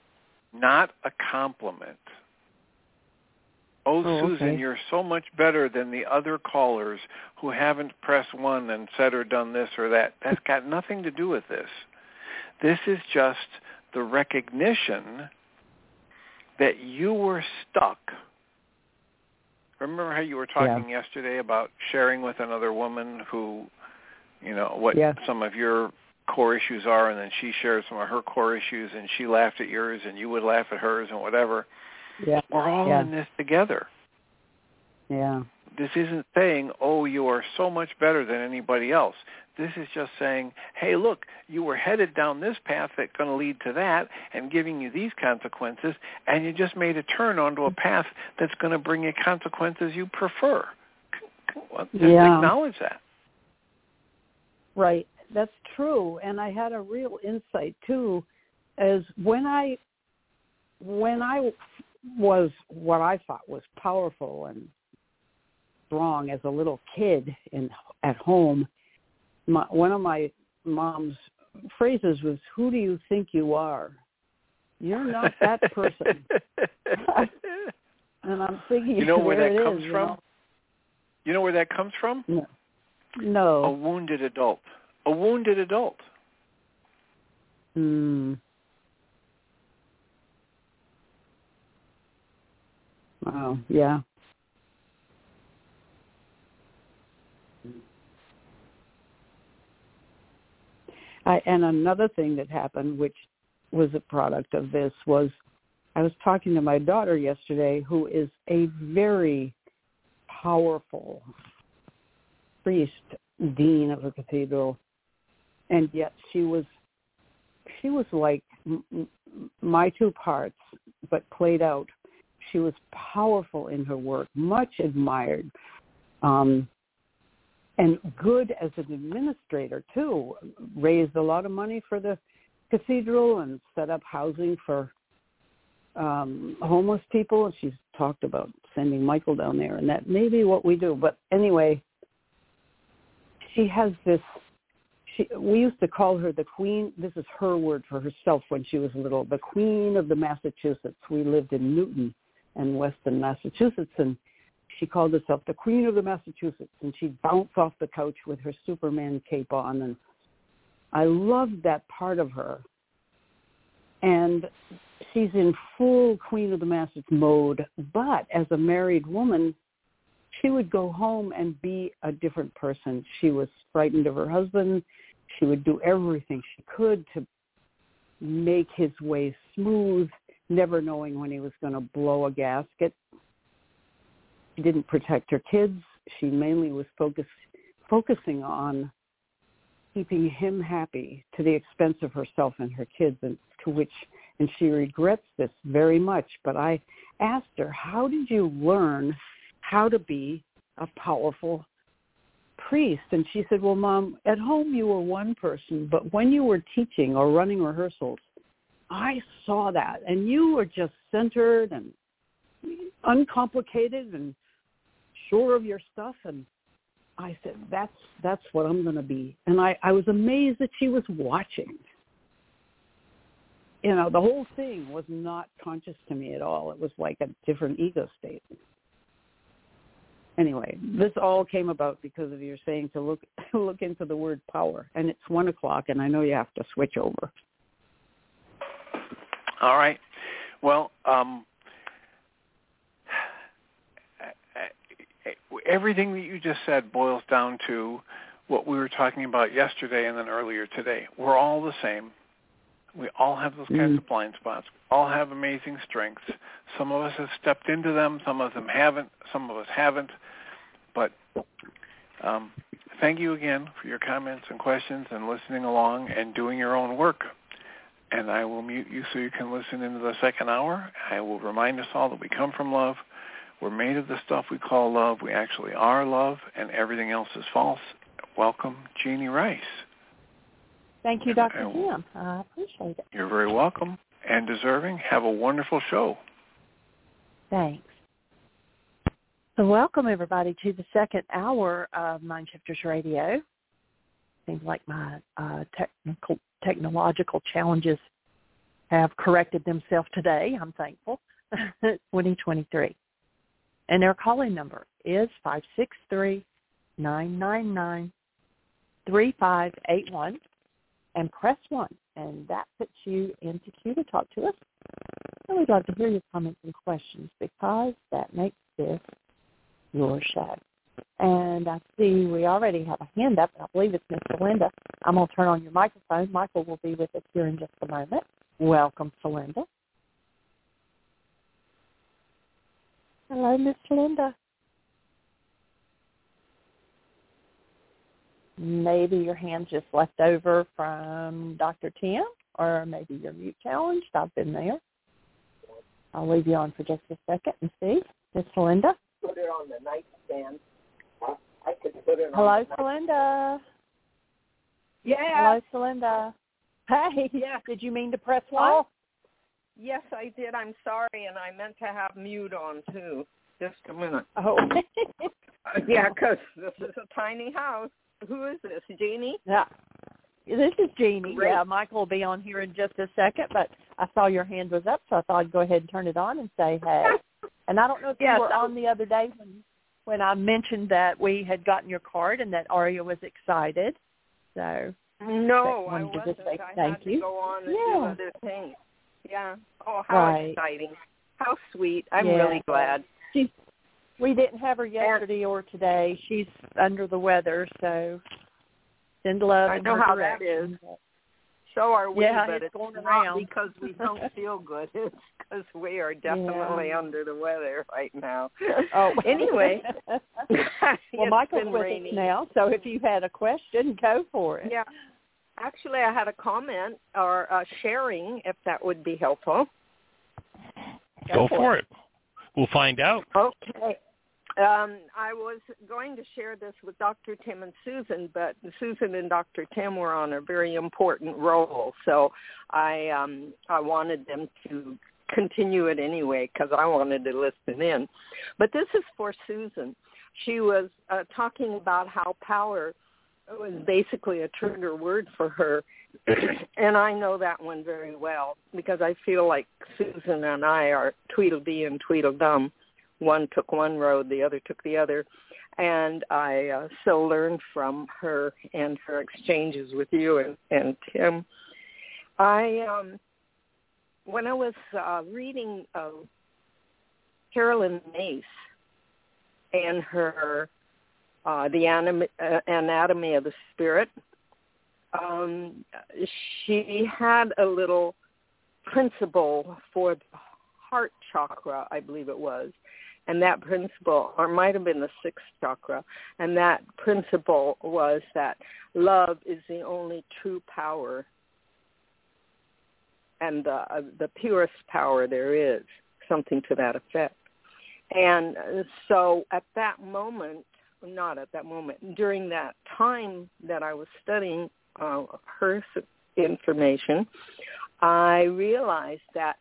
Speaker 1: Not a compliment. Oh,
Speaker 2: oh
Speaker 1: Susan,
Speaker 2: okay.
Speaker 1: you're so much better than the other callers who haven't pressed one and said or done this or that. That's got nothing to do with this. This is just the recognition that you were stuck. Remember how you were talking
Speaker 2: yeah.
Speaker 1: yesterday about sharing with another woman who, you know, what
Speaker 2: yeah.
Speaker 1: some of your core issues are, and then she shared some of her core issues, and she laughed at yours, and you would laugh at hers, and whatever.
Speaker 2: Yeah.
Speaker 1: We're all
Speaker 2: yeah.
Speaker 1: in this together.
Speaker 2: Yeah.
Speaker 1: This isn't saying, oh, you are so much better than anybody else. This is just saying, hey, look, you were headed down this path that's going to lead to that and giving you these consequences, and you just made a turn onto a path that's going to bring you consequences you prefer. Just
Speaker 2: yeah.
Speaker 1: acknowledge that.
Speaker 2: Right. That's true. And I had a real insight, too, as when I when I was what I thought was powerful and strong as a little kid in at home, my, one of my mom's phrases was, "Who do you think you are? You're not that person." *laughs* and I'm thinking,
Speaker 1: you know where that comes
Speaker 2: is,
Speaker 1: from?
Speaker 2: You know?
Speaker 1: you know where that comes from?
Speaker 2: No. No.
Speaker 1: A wounded adult. A wounded adult.
Speaker 2: Hmm. Wow. Yeah. I, and another thing that happened, which was a product of this, was I was talking to my daughter yesterday, who is a very powerful priest, dean of a cathedral, and yet she was she was like my two parts, but played out. She was powerful in her work, much admired. Um, and good as an administrator too. Raised a lot of money for the cathedral and set up housing for um, homeless people. And she's talked about sending Michael down there, and that may be what we do. But anyway, she has this. She, we used to call her the queen. This is her word for herself when she was little. The queen of the Massachusetts. We lived in Newton and Weston, Massachusetts, and she called herself the Queen of the Massachusetts, and she'd bounce off the couch with her Superman cape on, and I loved that part of her. And she's in full Queen of the Massachusetts mode, but as a married woman, she would go home and be a different person. She was frightened of her husband. She would do everything she could to make his way smooth, never knowing when he was going to blow a gasket she didn't protect her kids. She mainly was focus, focusing on keeping him happy to the expense of herself and her kids, and to which, and she regrets this very much. But I asked her, how did you learn how to be a powerful priest? And she said, well, Mom, at home you were one person, but when you were teaching or running rehearsals, I saw that, and you were just centered and uncomplicated and sure of your stuff and I said, That's that's what I'm gonna be and I, I was amazed that she was watching. You know, the whole thing was not conscious to me at all. It was like a different ego state. anyway, this all came about because of your saying to look *laughs* look into the word power, and it's one o'clock, and I know you have to switch over.
Speaker 1: All right. Well, um, everything that you just said boils down to what we were talking about yesterday and then earlier today. We're all the same. We all have those kinds mm. of blind spots. We all have amazing strengths. Some of us have stepped into them. Some of them haven't. Some of us haven't. But um, thank you again for your comments and questions and listening along and doing your own work. And I will mute you so you can listen into the second hour. I will remind us all that we come from love. We're made of the stuff we call love. We actually are love, and everything else is false. Welcome, Jeanie Ryce.
Speaker 3: Thank you, Dr. Tim. I appreciate it.
Speaker 1: You're very welcome and deserving. Have a wonderful show.
Speaker 3: Thanks. So welcome everybody to the second hour of Mind Shifters Radio. Seems like my uh, technical technological challenges have corrected themselves today. I'm thankful. *laughs* 2023. And their calling number is five six three nine nine nine three five eight one and press 1, and that puts you into queue to talk to us. And we'd love to hear your comments and questions because that makes this your show. And I see we already have a hand up. I believe it's Miss Linda. I'm going to turn on your microphone. Michael will be with us here in just a moment. Welcome, Linda. Hello, Miss Linda. maybe your hand just left over from Dr. Tim, or maybe you're mute challenged. I've been there. I'll leave you on for just a second and see. Miss Linda?
Speaker 4: Put it on the nightstand. I could put it
Speaker 3: Hello, Celinda.
Speaker 4: Yeah.
Speaker 3: Hello, Celinda. Hey.
Speaker 4: Yeah.
Speaker 3: Did you mean to press one?
Speaker 4: Oh, yes, I did. I'm sorry, and I meant to have mute on too. Just a minute.
Speaker 3: Oh. *laughs* *laughs*
Speaker 4: yeah, because this is a tiny house. Who is this, Jeanie?
Speaker 3: Yeah. This is Jeanie.
Speaker 4: Great.
Speaker 3: Yeah, Michael will be on here in just a second, but I saw your hand was up, so I thought I'd go ahead and turn it on and say hey. *laughs* and I don't know if
Speaker 4: yes,
Speaker 3: you were on the other day when when I mentioned that we had gotten your card and that Aria was excited. So
Speaker 4: no,
Speaker 3: I
Speaker 4: wasn't.
Speaker 3: To say
Speaker 4: I
Speaker 3: thank
Speaker 4: had
Speaker 3: you.
Speaker 4: to go on and
Speaker 3: yeah.
Speaker 4: do other things. Yeah. Oh, how
Speaker 3: right.
Speaker 4: exciting! How sweet! I'm
Speaker 3: yeah.
Speaker 4: really glad.
Speaker 3: She, we didn't have her yesterday or today. She's under the weather, so Send love.
Speaker 4: I know how that is. So are we,
Speaker 3: yeah,
Speaker 4: but
Speaker 3: it's,
Speaker 4: it's
Speaker 3: going
Speaker 4: not
Speaker 3: around.
Speaker 4: because we don't *laughs* feel good. *laughs* It's because we are definitely
Speaker 3: yeah.
Speaker 4: under the weather right now.
Speaker 3: Oh, *laughs*
Speaker 4: anyway.
Speaker 3: well, Michael's with
Speaker 4: raining.
Speaker 3: us now, so if you had a question, go for it.
Speaker 4: Yeah. Actually, I had a comment or uh, sharing, if that would be helpful.
Speaker 5: Go, go for it. it. We'll find out.
Speaker 4: Okay. Um, I was going to share this with Dr. Tim and Susan, but Susan and Dr. Tim were on a very important role, so I um, I wanted them to continue it anyway because I wanted to listen in. But this is for Susan. She was uh, talking about how power was basically a trigger word for her, *clears throat* and I know that one very well because I feel like Susan and I are Tweedledee and Tweedledum one took one road, the other took the other. And I uh, so learned from her and her exchanges with you and, and Tim. I, um, when I was uh, reading uh, Caroline Myss and her uh, The Anatomy, uh, Anatomy of the Spirit, um, she had a little principle for the heart chakra, I believe it was, and that principle, or might have been the sixth chakra, and that principle was that love is the only true power and the, uh, the purest power there is, something to that effect. And so at that moment, not at that moment, during that time that I was studying uh, her information, I realized that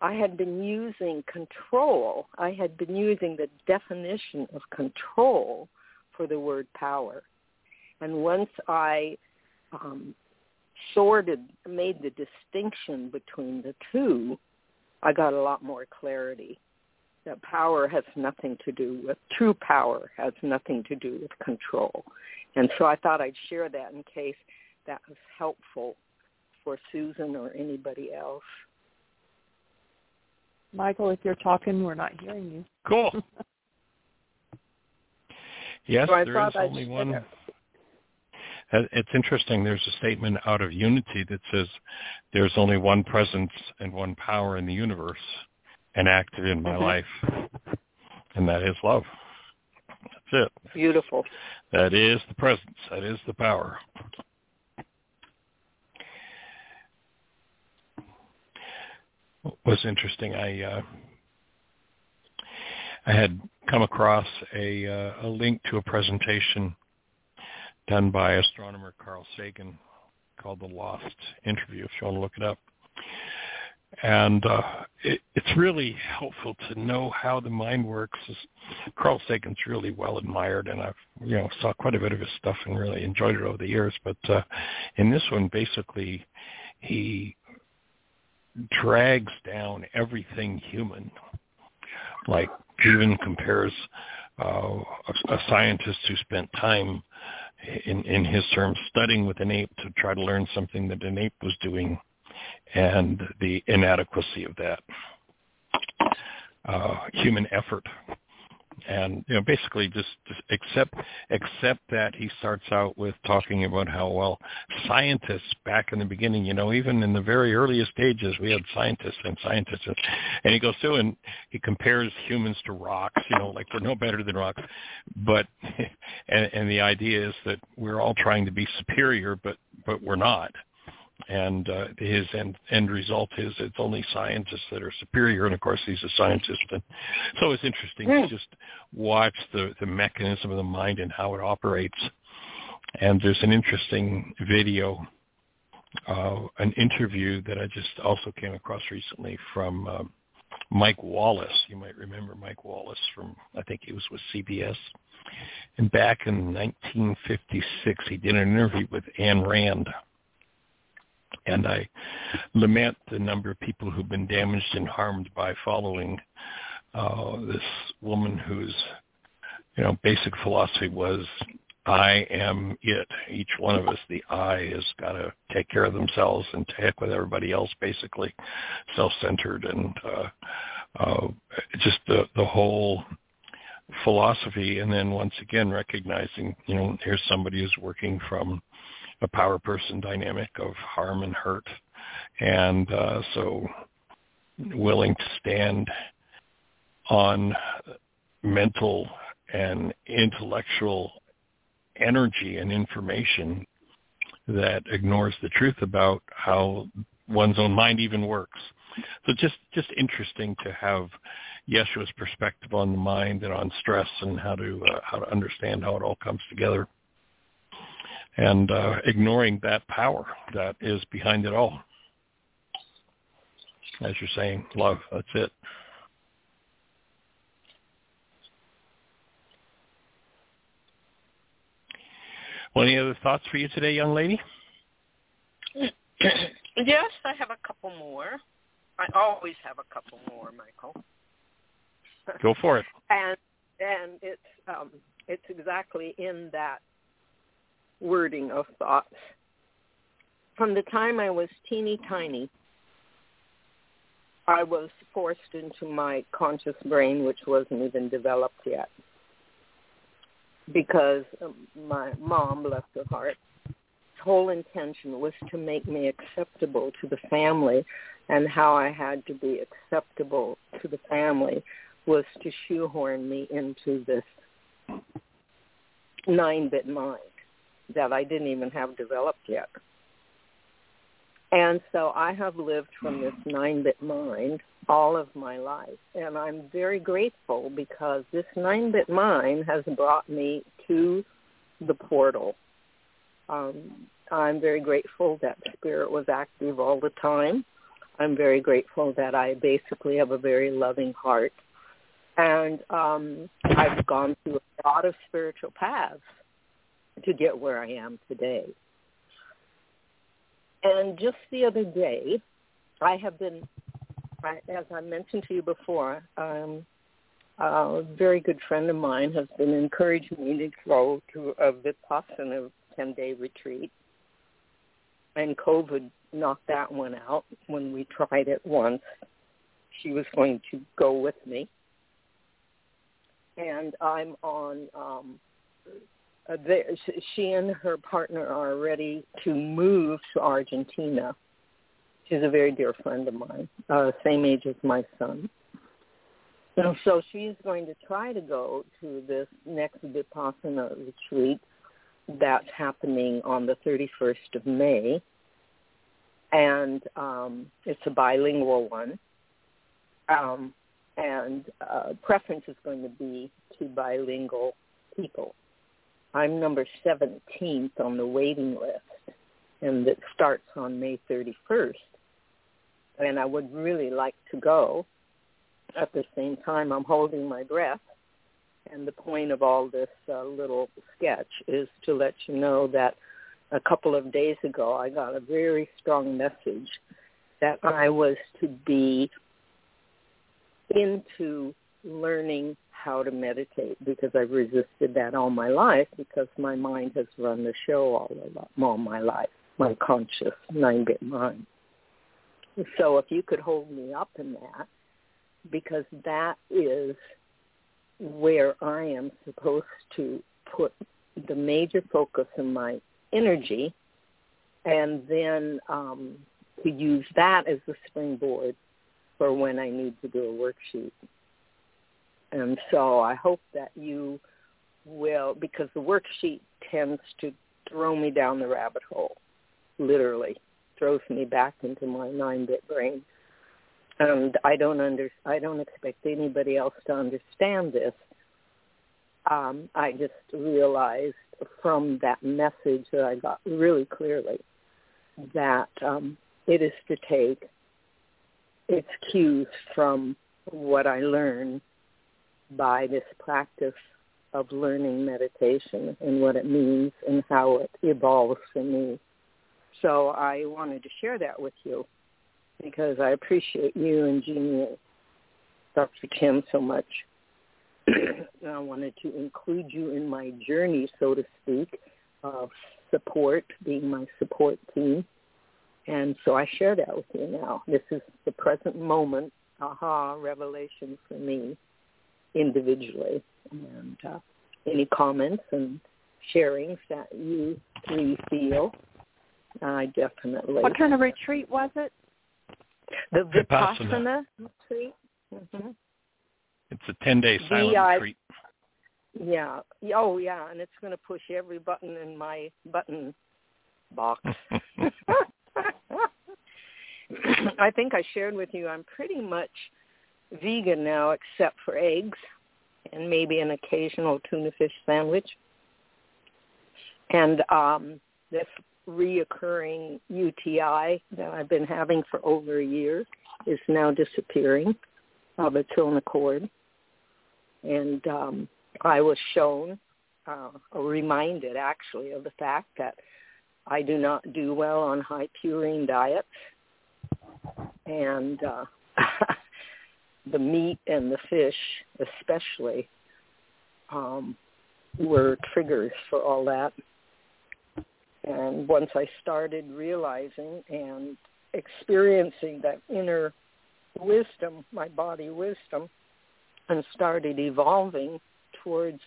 Speaker 4: I had been using control. I had been using the definition of control for the word power. And once I um, sorted, made the distinction between the two, I got a lot more clarity. that power has nothing to do with true power has nothing to do with control. And so I thought I'd share that in case that was helpful for Susan or anybody else.
Speaker 6: Michael, if you're talking, we're not hearing you.
Speaker 5: Cool. *laughs* yes,
Speaker 4: so
Speaker 5: there is only one. Uh, it's interesting. There's a statement out of Unity that says there's only one presence and one power in the universe enacted in my mm-hmm. life, and that is love. That's it.
Speaker 4: Beautiful.
Speaker 5: That is the presence. That is the power. Was interesting. I uh, I had come across a uh, a link to a presentation done by astronomer Carl Sagan called "The Lost Interview." If you want to look it up, and uh, it, it's really helpful to know how the mind works. Carl Sagan's really well admired, and I've you know saw quite a bit of his stuff and really enjoyed it over the years. But uh, in this one, basically, he drags down everything human. Like even compares uh, a, a scientist who spent time in, in his terms studying with an ape to try to learn something that an ape was doing and the inadequacy of that uh, human effort and you know basically just, just accept accept that he starts out with talking about how well scientists back in the beginning you know even in the very earliest stages we had scientists and scientists. And he goes through and he compares humans to rocks you know like we're no better than rocks. But *laughs* and, and the idea is that we're all trying to be superior but but we're not and uh, his end, end result is it's only scientists that are superior, and of course he's a scientist. And so it's interesting to just watch the, the mechanism of the mind and how it operates. And there's an interesting video, uh, an interview that I just also came across recently from uh, Mike Wallace. You might remember Mike Wallace from, I think he was with CBS. And back in 1956, he did an interview with Ayn Rand and I lament the number of people who've been damaged and harmed by following uh, this woman whose, you know, basic philosophy was, I am it. Each one of us, the I, has got to take care of themselves and to heck with everybody else, basically, self-centered and uh, uh, just the the whole philosophy. And then once again, recognizing, you know, here's somebody who's working from a power person dynamic of harm and hurt, and uh, so willing to stand on mental and intellectual energy and information that ignores the truth about how one's own mind even works. So just just interesting to have Yeshua's perspective on the mind and on stress and how to uh, how to understand how it all comes together and uh, ignoring that power that is behind it all. As you're saying, love, that's it. Well, any other thoughts for you today, young lady? *clears throat*
Speaker 4: yes, I have a couple more. I always have a couple more, Michael.
Speaker 5: Go for it. *laughs*
Speaker 4: and and it's um, it's exactly in that wording of thoughts. From the time I was teeny tiny, I was forced into my conscious brain, which wasn't even developed yet, because my mom, bless her heart, whole intention was to make me acceptable to the family, and how I had to be acceptable to the family was to shoehorn me into this nine-bit mind that I didn't even have developed yet. And so I have lived from this nine-bit mind all of my life. And I'm very grateful because this nine-bit mind has brought me to the portal. Um, I'm very grateful that spirit was active all the time. I'm very grateful that I basically have a very loving heart. And um, I've gone through a lot of spiritual paths to get where I am today. And just the other day, I have been, as I mentioned to you before, um, a very good friend of mine has been encouraging me to go to a Vipassana 10-day retreat. And COVID knocked that one out when we tried it once. She was going to go with me. And I'm on, um, uh, she and her partner are ready to move to Argentina. She's a very dear friend of mine, uh, same age as my son and so she's going to try to go to this next Vipassana retreat that's happening on the 31st of May. And um, it's a bilingual one. Um, and uh, preference is going to be to bilingual people. I'm number 17th on the waiting list, and it starts on May 31st. And I would really like to go at the same time I'm holding my breath. And the point of all this uh, little sketch is to let you know that a couple of days ago I got a very strong message that I was to be into learning how to meditate because I've resisted that all my life because my mind has run the show all, all my life, my conscious nine-bit mind. So if you could hold me up in that, because that is where I am supposed to put the major focus of my energy and then um, to use that as the springboard for when I need to do a worksheet. And so I hope that you will, because the worksheet tends to throw me down the rabbit hole, literally throws me back into my nine-bit brain and I don't under I don't expect anybody else to understand this. Um, I just realized from that message that I got really clearly that um, it is to take its cues from what I learned by this practice of learning meditation and what it means and how it evolves for me. So I wanted to share that with you because I appreciate you and Jeanie and Dr. Kim so much. *clears throat* I wanted to include you in my journey, so to speak, of support, being my support team. And so I share that with you now. This is the present moment, aha, revelation for me individually. And uh, any comments and sharings that you three feel, I definitely.
Speaker 2: What kind of retreat was it?
Speaker 4: The Vipassana, retreat. Mm-hmm.
Speaker 5: It's a 10-day silent the, uh, retreat.
Speaker 4: Yeah. Oh, yeah. And it's going to push every button in my button box. *laughs* *laughs* I think I shared with you I'm pretty much vegan now except for eggs and maybe an occasional tuna fish sandwich. And um this reoccurring UTI that I've been having for over a year is now disappearing of its own accord. And um, I was shown, uh, or reminded actually, of the fact that I do not do well on high purine diets. And uh, *laughs* the meat and the fish especially um, were triggers for all that. And once I started realizing and experiencing that inner wisdom, my body wisdom, and started evolving towards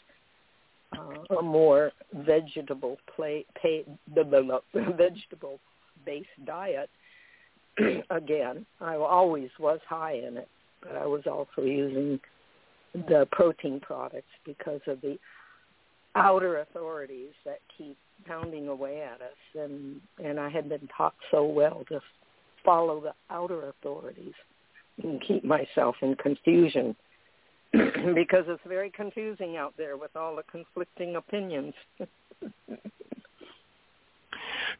Speaker 4: uh, a more vegetable play, pay, the, *laughs* the, the vegetable based diet. *clears throat* Again, I always was high in it, but I was also using the protein products because of the outer authorities that keep pounding away at us and and I had been taught so well to follow the outer authorities and keep myself in confusion *clears throat* because it's very confusing out there with all the conflicting opinions. of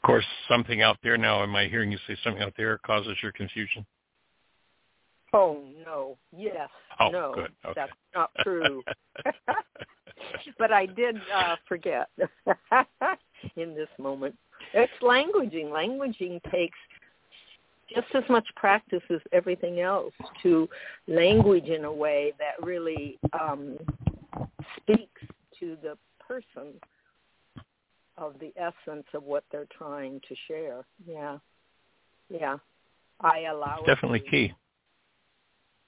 Speaker 5: course, something out there now, am I hearing you say something out there causes your confusion?
Speaker 4: Oh no. Yes.
Speaker 5: Oh,
Speaker 4: no.
Speaker 5: Okay.
Speaker 4: That's not true. *laughs* but I did uh forget *laughs* in this moment. It's languaging. Languaging takes just as much practice as everything else to language in a way that really um, speaks to the person of the essence of what they're trying to share. Yeah, yeah. I allow.
Speaker 5: It's definitely key.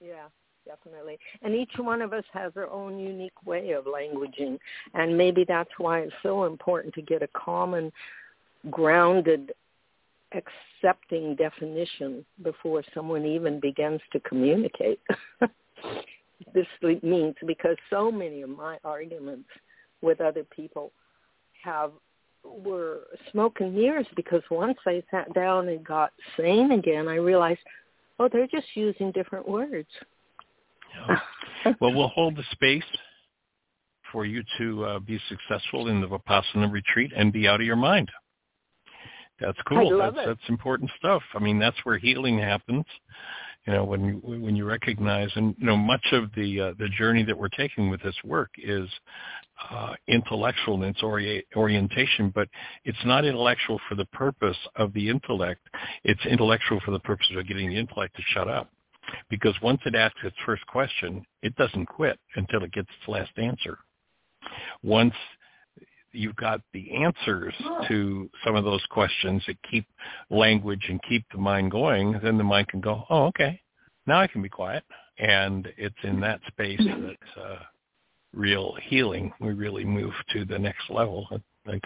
Speaker 4: Yeah, definitely. And each one of us has our own unique way of languaging, and maybe that's why it's so important to get a common, grounded, accepting definition before someone even begins to communicate. *laughs* this means because so many of my arguments with other people have were smoke and mirrors because once I sat down and got sane again, I realized, oh, they're just using different words.
Speaker 5: Yeah. well, we'll hold the space for you to uh, be successful in the Vipassana retreat and be out of your mind. That's cool.
Speaker 4: that's
Speaker 5: it. that's important stuff. I mean, that's where healing happens you know when you when you recognize and you know much of the uh, the journey that we're taking with this work is uh, intellectual in its ori- orientation but it's not intellectual for the purpose of the intellect. It's intellectual for the purpose of getting the intellect to shut up. Because once it asks its first question it doesn't quit until it gets its last answer. Once you've got the answers to some of those questions that keep language and keep the mind going, then the mind can go, oh, okay, now I can be quiet. And it's in that space that uh, real healing, we really move to the next level, like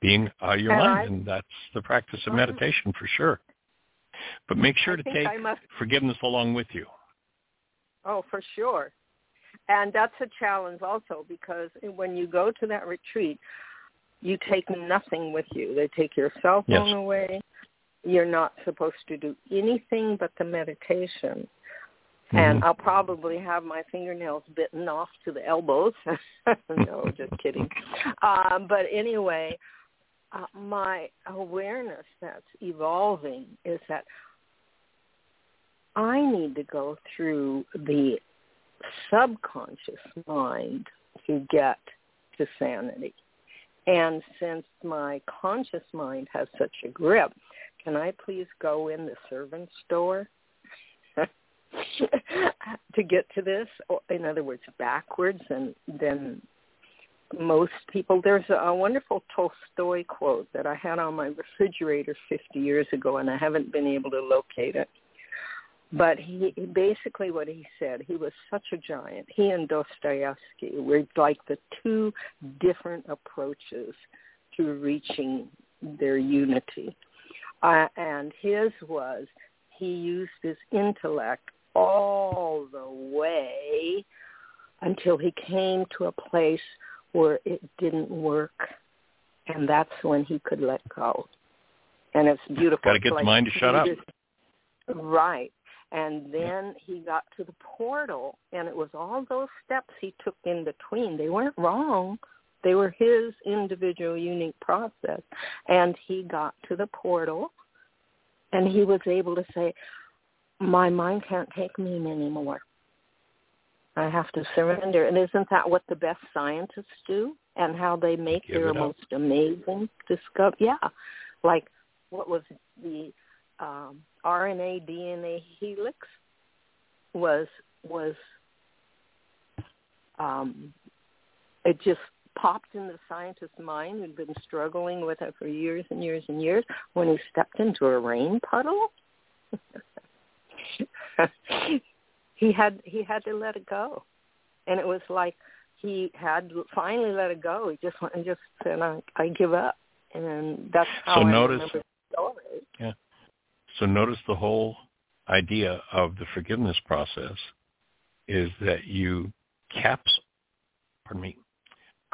Speaker 5: being out of your
Speaker 4: and
Speaker 5: mind.
Speaker 4: I,
Speaker 5: and that's the practice of meditation for sure. But make sure to take
Speaker 4: must,
Speaker 5: forgiveness along with you.
Speaker 4: Oh, for sure. And that's a challenge also because when you go to that retreat, you take nothing with you. They take your cell phone
Speaker 5: yes.
Speaker 4: away. You're not supposed to do anything but the meditation.
Speaker 5: Mm-hmm.
Speaker 4: And I'll probably have my fingernails bitten off to the elbows. *laughs* no, just kidding. Um, but anyway, uh, my awareness that's evolving is that I need to go through the subconscious mind to get to sanity. And since my conscious mind has such a grip, can I please go in the servant's store *laughs* to get to this? In other words, backwards and then most people. There's a wonderful Tolstoy quote that I had on my refrigerator 50 years ago, and I haven't been able to locate it. But he basically what he said, he was such a giant. He and Dostoevsky were like the two different approaches to reaching their unity. Uh, and his was he used his intellect all the way until he came to a place where it didn't work. And that's when he could let go. And it's beautiful.
Speaker 5: Got to get the mind to shut up.
Speaker 4: Right. And then he got to the portal, and it was all those steps he took in between. They weren't wrong. They were his individual, unique process. And he got to the portal, and he was able to say, my mind can't take me anymore. I have to surrender. And isn't that what the best scientists do and how they make
Speaker 5: Give
Speaker 4: their most amazing discovery? Yeah. Like what was the um, RNA DNA helix was was um, it just popped in the scientist's mind who'd been struggling with it for years and years and years when he stepped into a rain puddle. *laughs* he had he had to let it go, and it was like he had finally let it go. He just went and just said, "I, I give up," and that's how
Speaker 5: So
Speaker 4: I
Speaker 5: notice-
Speaker 4: remember the story.
Speaker 5: Yeah. So notice the whole idea of the forgiveness process is that you caps, pardon me,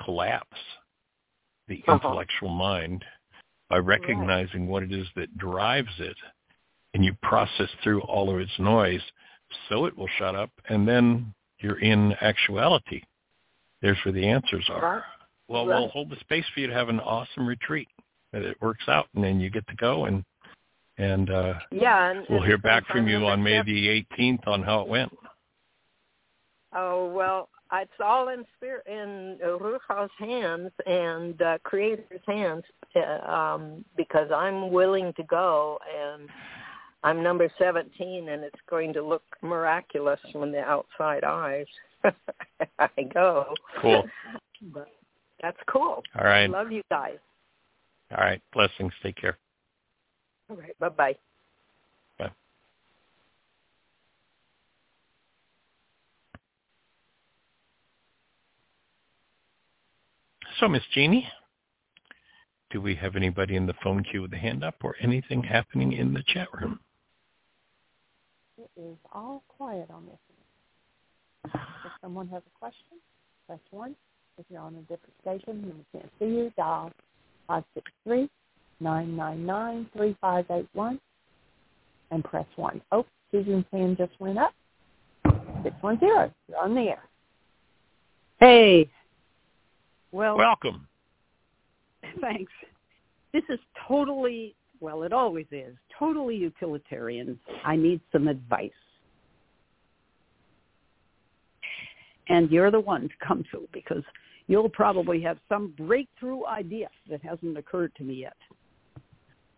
Speaker 5: collapse the
Speaker 4: Uh-huh.
Speaker 5: intellectual mind by recognizing what it is that drives it, and you process through all of its noise, so it will shut up, and then you're in actuality. There's where the answers are.
Speaker 4: Right.
Speaker 5: Well,
Speaker 4: Right.
Speaker 5: we'll hold the space for you to have an awesome retreat that it works out, and then you get to go and and uh,
Speaker 4: Yeah, and,
Speaker 5: we'll hear back from you on May the 18th on how it went.
Speaker 4: Oh well, it's all in spirit in Rucha's hands and uh, Creator's hands, uh, um, because I'm willing to go and I'm number 17, and it's going to look miraculous from the outside eyes. *laughs* I go.
Speaker 5: Cool. *laughs*
Speaker 4: But that's cool.
Speaker 5: All right.
Speaker 4: Love you guys.
Speaker 5: All right. Blessings. Take care.
Speaker 4: All right. Bye-bye.
Speaker 5: Bye. So, Miss Jeanie, do we have anybody in the phone queue with a hand up or anything happening in the chat room?
Speaker 3: It is all quiet on this one. If someone has a question, press 1. If you're on a different station and we can't see you, dial 563-999-3581 and press 1. Oh, Susan's hand just went up. 610, you're on the air.
Speaker 2: Hey. Well,
Speaker 5: Welcome. *laughs*
Speaker 2: thanks. This is totally, well, it always is, totally utilitarian. I need some advice. And you're the one to come to because you'll probably have some breakthrough idea that hasn't occurred to me yet.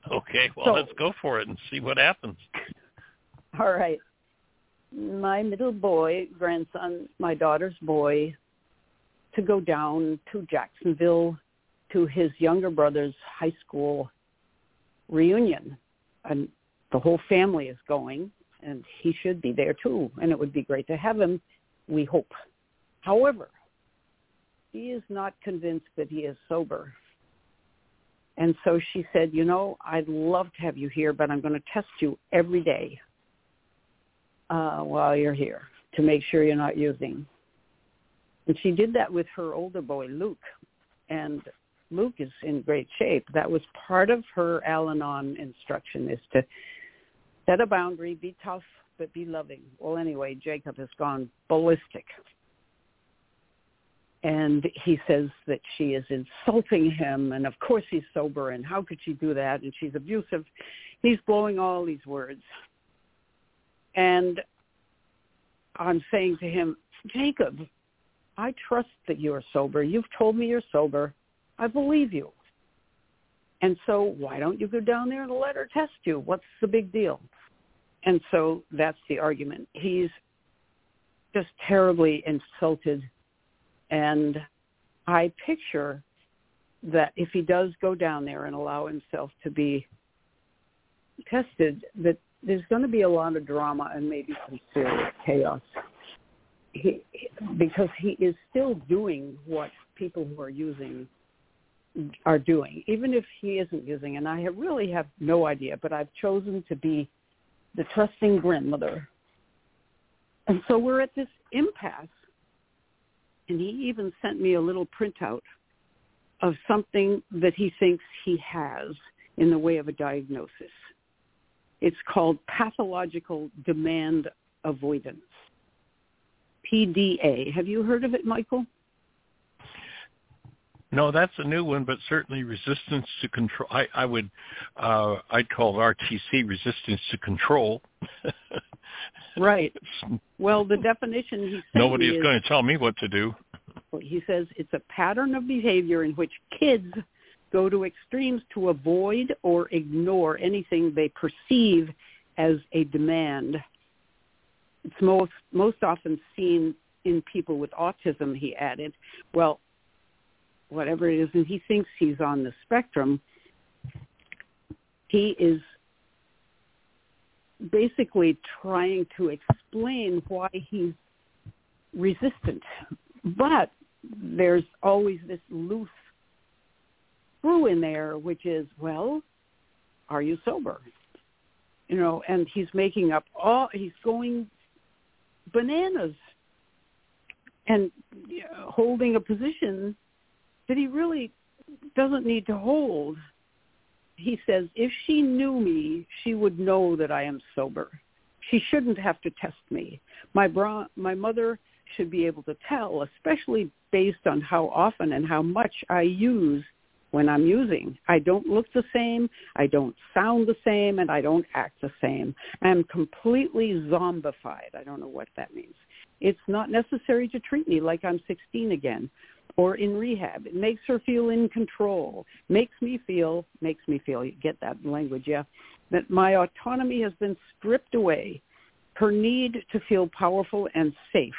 Speaker 2: *laughs*
Speaker 5: Okay, well,
Speaker 2: So-
Speaker 5: let's go for it and see what happens. *laughs*
Speaker 2: All right. My middle boy, grandson, my daughter's boy, to go down to Jacksonville to his younger brother's high school reunion. And the whole family is going, and he should be there too. And it would be great to have him, we hope. However, he is not convinced that he is sober. And so she said, you know, I'd love to have you here, but I'm going to test you every day uh, while you're here to make sure you're not using. And she did that with her older boy, Luke. And Luke is in great shape. That was part of her Al-Anon instruction is to set a boundary, be tough, but be loving. Well, anyway, Jacob has gone ballistic. And he says that she is insulting him, and of course he's sober, and how could she do that? And she's abusive. He's blowing all these words. And I'm saying to him, Jacob, I trust that you're sober. You've told me you're sober. I believe you. And so why don't you go down there and let her test you? What's the big deal? And so that's the argument. He's just terribly insulted. And I picture that if he does go down there and allow himself to be tested, that there's going to be a lot of drama and maybe some serious chaos. He, because he is still doing what people who are using are doing, even if he isn't using. And I have really have no idea, but I've chosen to be the trusting grandmother. And so we're at this impasse. And he even sent me a little printout of something that he thinks he has in the way of a diagnosis. It's called pathological demand avoidance. PDA. Have you heard of it, Michael?
Speaker 5: No, that's a new one, but certainly resistance to control. I, I would, uh, I'd call it RTC resistance to control. *laughs*
Speaker 2: right. *laughs* Well, the definition
Speaker 5: Nobody is going to tell me what to do.
Speaker 2: He says it's a pattern of behavior in which kids go to extremes to avoid or ignore anything they perceive as a demand. It's most most often seen in people with autism, he added. Well, whatever it is, and he thinks he's on the spectrum, he is basically trying to explain why he's resistant. But there's always this loose screw in there, which is, well, are you sober? You know, and he's making up all, he's going bananas and holding a position that he really doesn't need to hold. He says, if she knew me, she would know that I am sober. She shouldn't have to test me. My bra- my mother should be able to tell, especially based on how often and how much I use when I'm using. I don't look the same, I don't sound the same, and I don't act the same. I'm completely zombified. I don't know what that means. It's not necessary to treat me like I'm 16 again or in rehab. It makes her feel in control. Makes me feel, makes me feel, you get that language, yeah. that my autonomy has been stripped away. Her need to feel powerful and safe,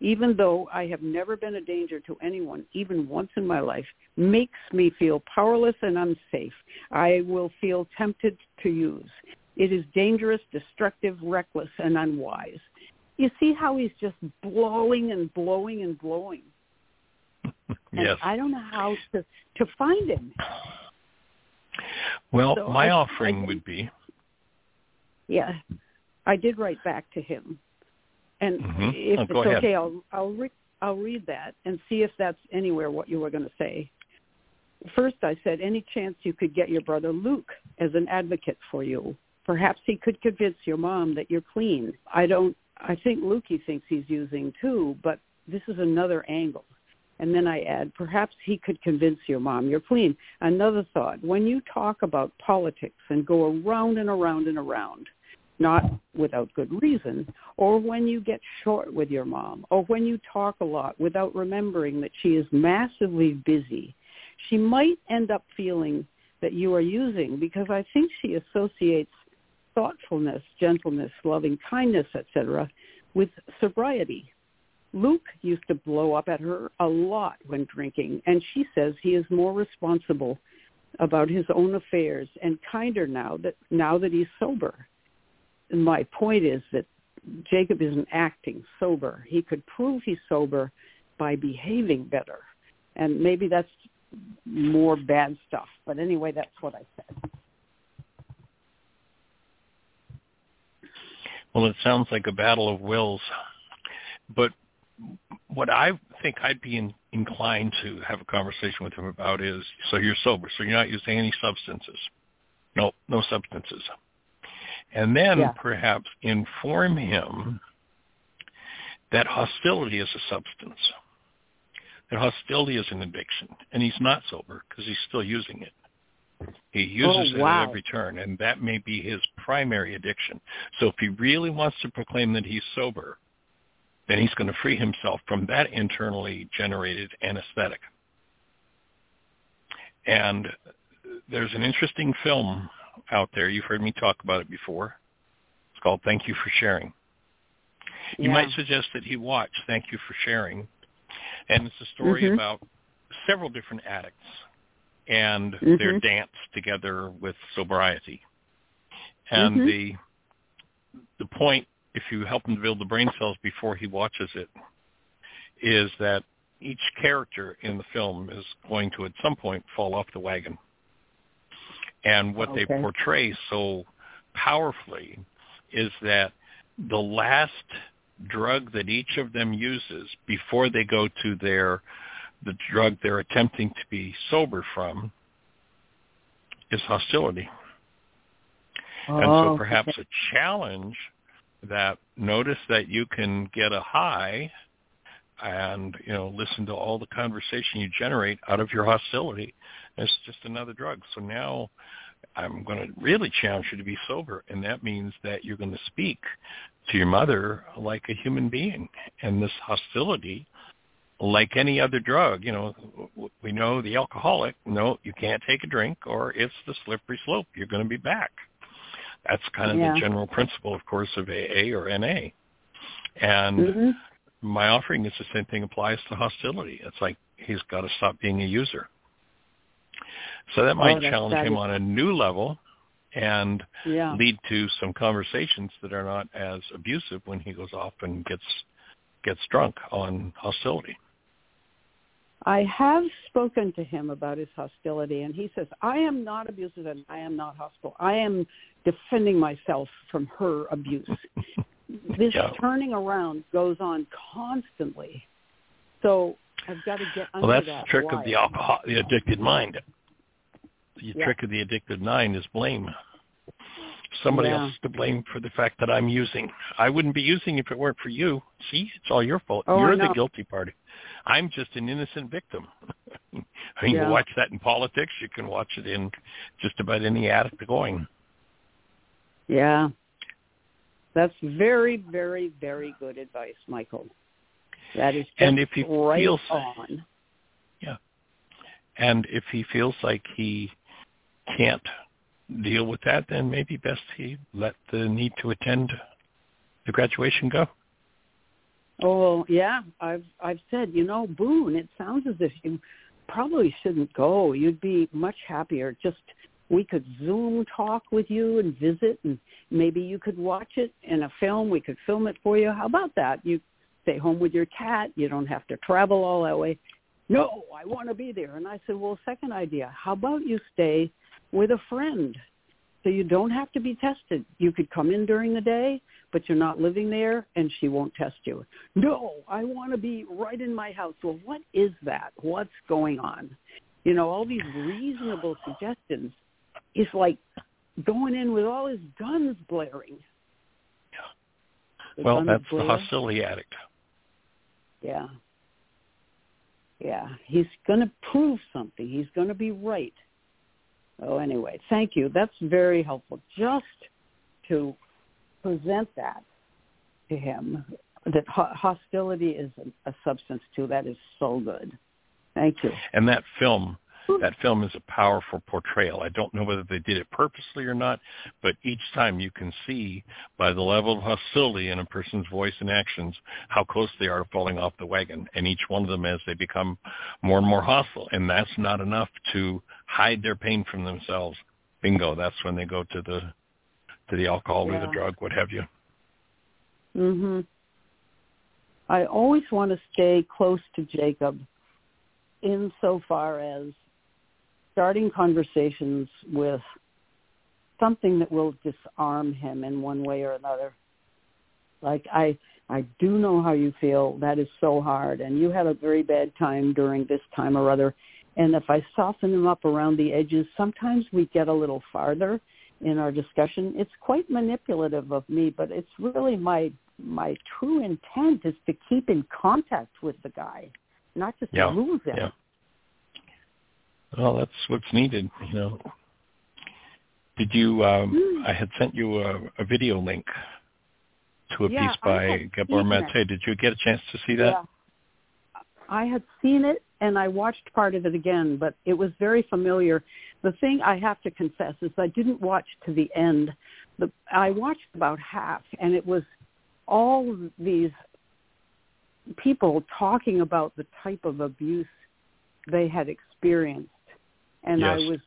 Speaker 2: even though I have never been a danger to anyone, even once in my life, makes me feel powerless and unsafe. I will feel tempted to use. It is dangerous, destructive, reckless, and unwise. You see how he's just blowing and blowing and blowing. *laughs*
Speaker 5: yes.
Speaker 2: I don't know how to to find him.
Speaker 5: Well,
Speaker 2: so
Speaker 5: my
Speaker 2: I,
Speaker 5: offering
Speaker 2: I,
Speaker 5: would be.
Speaker 2: Yeah, I did write back to him, and
Speaker 5: mm-hmm.
Speaker 2: if
Speaker 5: oh,
Speaker 2: it's
Speaker 5: okay,
Speaker 2: ahead. I'll I'll re- I'll read that and see if that's anywhere what you were going to say. First, I said, any chance you could get your brother Luke as an advocate for you? Perhaps he could convince your mom that you're clean. I don't. I think Lukey thinks he's using too, but this is another angle. And then I add, perhaps he could convince your mom you're clean. Another thought, when you talk about politics and go around and around and around, not without good reason, or when you get short with your mom, or when you talk a lot without remembering that she is massively busy, she might end up feeling that you are using because I think she associates thoughtfulness, gentleness, loving kindness, etc., with sobriety. Luke used to blow up at her a lot when drinking, and she says he is more responsible about his own affairs and kinder now that now that he's sober. And my point is that Jacob isn't acting sober. He could prove he's sober by behaving better. And maybe that's more bad stuff. But anyway, that's what I said.
Speaker 5: Well, it sounds like a battle of wills. But what I think I'd be in, inclined to have a conversation with him about is, so you're sober, so you're not using any substances. No, no substances. And then
Speaker 2: Yeah.
Speaker 5: perhaps inform him that hostility is a substance. That hostility is an addiction, and he's not sober because he's still using it. He uses
Speaker 2: Oh,
Speaker 5: it
Speaker 2: wow.
Speaker 5: at every turn, and that may be his primary addiction. So if he really wants to proclaim that he's sober, then he's going to free himself from that internally generated anesthetic. And there's an interesting film out there. You've heard me talk about it before. It's called Thank You for Sharing. You
Speaker 2: Yeah.
Speaker 5: might suggest that he watch Thank You for Sharing. And it's a story
Speaker 2: Mhm.
Speaker 5: about several different addicts and their
Speaker 2: Mhm.
Speaker 5: dance together with sobriety. And
Speaker 2: Mhm.
Speaker 5: the the point, if you help him to build the brain cells before he watches it, is that each character in the film is going to at some point fall off the wagon. And what they portray so powerfully is that the last drug that each of them uses before they go to their the drug they're attempting to be sober from is hostility. And so
Speaker 2: Oh,
Speaker 5: perhaps
Speaker 2: okay.
Speaker 5: a challenge that notice that you can get a high and, you know, listen to all the conversation you generate out of your hostility. It's just another drug. So now I'm going to really challenge you to be sober. And that means that you're going to speak to your mother like a human being. And this hostility, like any other drug, you know, we know the alcoholic, no, you can't take a drink or it's the slippery slope. You're going to be back. That's kind of
Speaker 2: Yeah.
Speaker 5: the general principle, of course, of AA or NA. And
Speaker 2: Mhm.
Speaker 5: my offering is the same thing applies to hostility. It's like he's got to stop being a user. So that might
Speaker 2: Oh,
Speaker 5: challenge him on a new level and
Speaker 2: Yeah.
Speaker 5: lead to some conversations that are not as abusive when he goes off and gets gets drunk on hostility.
Speaker 2: I have spoken to him about his hostility, and he says, I am not abusive and I am not hostile. I am defending myself from her abuse. this
Speaker 5: Yeah.
Speaker 2: turning around goes on constantly. So I've got to get under
Speaker 5: Well, that's
Speaker 2: that
Speaker 5: the trick of the alcohol, the addicted mind. The
Speaker 2: Yeah.
Speaker 5: trick of the addicted mind is blame. Somebody
Speaker 2: Yeah.
Speaker 5: else is to blame for the fact that I'm using. I wouldn't be using if it weren't for you. See, it's all your fault.
Speaker 2: Oh,
Speaker 5: You're the guilty party. I'm just an innocent victim. I *laughs* mean, you watch that in politics. You can watch it in just about any addict going.
Speaker 2: Yeah. That's very, very, very good advice, Michael. That is just
Speaker 5: And if he
Speaker 2: right
Speaker 5: feels-
Speaker 2: on. Yeah.
Speaker 5: And if he feels like he can't deal with that, then maybe best he let the need to attend the graduation go.
Speaker 2: Oh yeah, I've I've said, you know, Boone, it sounds as if you probably shouldn't go. You'd be much happier. Just we could Zoom talk with you and visit, and maybe you could watch it in a film. We could film it for you. How about that? You stay home with your cat. You don't have to travel all that way. No, I want to be there. And I said, well, second idea. How about you stay with a friend? So you don't have to be tested. You could come in during the day, but you're not living there and she won't test you. No, I want to be right in my house. Well, what is that? What's going on? You know, all these reasonable suggestions is like going in with all his guns blaring.
Speaker 5: The well, that's blare. the hostility addict.
Speaker 2: Yeah. Yeah, he's going to prove something. He's going to be right. Oh, anyway, thank you. That's very helpful. Just to present that to him, that hostility is a, a substance too. That is so good. Thank you.
Speaker 5: And that film that film is a powerful portrayal. I don't know whether they did it purposely or not, but each time you can see by the level of hostility in a person's voice and actions how close they are to falling off the wagon. And each one of them as they become more and more hostile. And that's not enough to hide their pain from themselves. Bingo, that's when they go to the to the alcohol yeah. or the drug, what have you.
Speaker 2: Mhm. I always want to stay close to Jacob insofar as starting conversations with something that will disarm him in one way or another. Like I I do know how you feel. That is so hard and you had a very bad time during this time or other. And if I soften him up around the edges, sometimes we get a little farther in our discussion. It's quite manipulative of me, but it's really my my true intent is to keep in contact with the guy, not just
Speaker 5: yeah.
Speaker 2: lose him.
Speaker 5: Yeah. Well, that's what's needed, you know. Did you? Um, mm. I had sent you a, a video link to a
Speaker 2: yeah,
Speaker 5: piece by Gabor Mate. Did you get a chance to see that?
Speaker 2: Yeah. I had seen it and I watched part of it again, but it was very familiar. The thing I have to confess is I didn't watch to the end. The, I watched about half, and it was all these people talking about the type of abuse they had experienced and
Speaker 5: yes.
Speaker 2: I was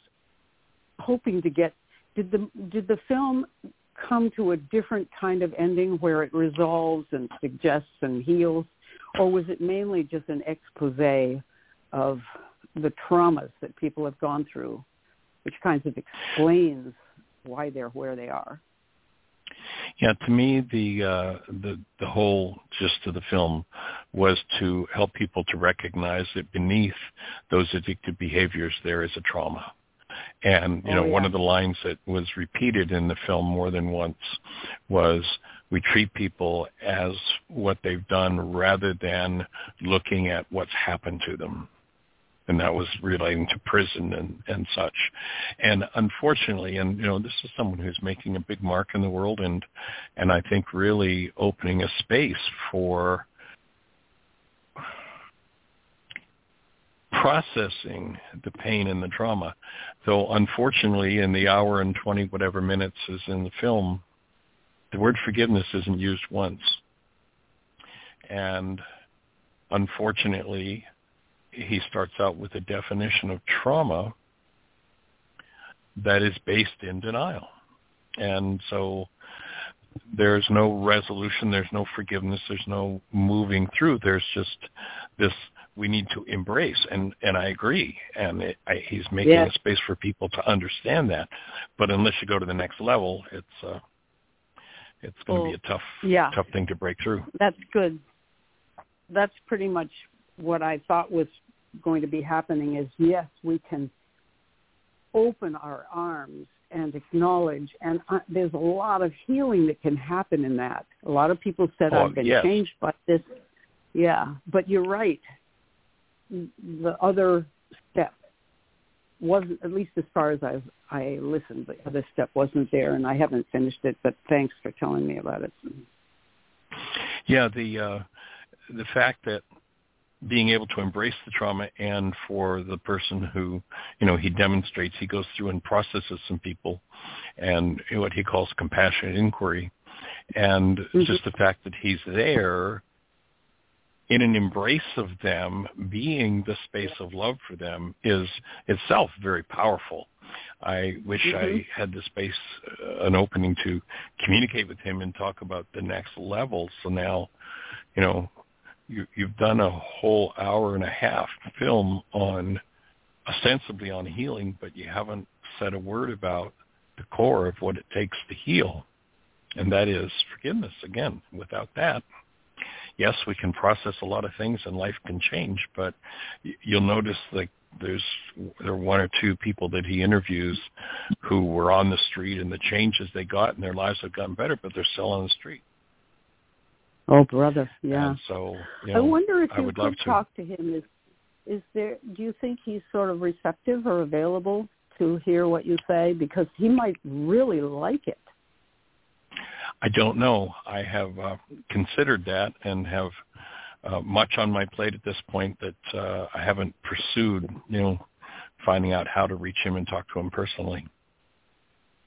Speaker 2: hoping to get did the did the film come to a different kind of ending where it resolves and suggests and heals, or was it mainly just an expose of the traumas that people have gone through, which kinds of explains why they're where they are?
Speaker 5: Yeah, to me, the uh, the the whole gist of the film was to help people to recognize that beneath those addictive behaviors there is a trauma. And you
Speaker 2: oh,
Speaker 5: know,
Speaker 2: yeah.
Speaker 5: one of the lines that was repeated in the film more than once was, "We treat people as what they've done rather than looking at what's happened to them." And that was relating to prison and, and such. And unfortunately, and you know, this is someone who's making a big mark in the world and and I think really opening a space for processing the pain and the trauma. Though unfortunately in the hour and 20 whatever minutes is in the film, the word forgiveness isn't used once. And unfortunately, he starts out with a definition of trauma that is based in denial. And so there's no resolution, there's no forgiveness, there's no moving through. There's just this we need to embrace, and and I agree. And it, I, he's making
Speaker 2: yeah.
Speaker 5: a space for people to understand that. But unless you go to the next level, it's uh, it's going to
Speaker 2: well,
Speaker 5: be a tough
Speaker 2: yeah.
Speaker 5: tough thing to break through.
Speaker 2: That's good. That's pretty much what I thought was going to be happening is yes, we can open our arms and acknowledge and uh, there's a lot of healing that can happen in that. A lot of people said
Speaker 5: oh,
Speaker 2: I've been
Speaker 5: yes.
Speaker 2: changed by this. Yeah, but you're right. The other step wasn't at least as far as I I listened, the other step wasn't there and I haven't finished it, but thanks for telling me about it.
Speaker 5: Yeah, the uh the fact that being able to embrace the trauma and for the person who, you know, he demonstrates, he goes through and processes some people and what he calls compassionate inquiry. And mm-hmm. just the fact that he's there in an embrace of them, being the space of love for them is itself very powerful. I wish mm-hmm. I had the space, uh, an opening to communicate with him and talk about the next level. So now, you know, you, you've done a whole hour and a half film on ostensibly on healing, but you haven't said a word about the core of what it takes to heal, and that is forgiveness. Again, without that, yes, we can process a lot of things and life can change, but you'll notice that there's there are one or two people that he interviews who were on the street and the changes they got and their lives have gotten better, but they're still on the street.
Speaker 2: Oh, brother, yeah.
Speaker 5: And so, you know,
Speaker 2: I wonder if
Speaker 5: I
Speaker 2: you
Speaker 5: could
Speaker 2: to. talk to him. Is is there? Do you think he's sort of receptive or available to hear what you say? Because he might really like it.
Speaker 5: I don't know. I have uh, considered that and have uh, much on my plate at this point that uh, I haven't pursued. You know, finding out how to reach him and talk to him personally.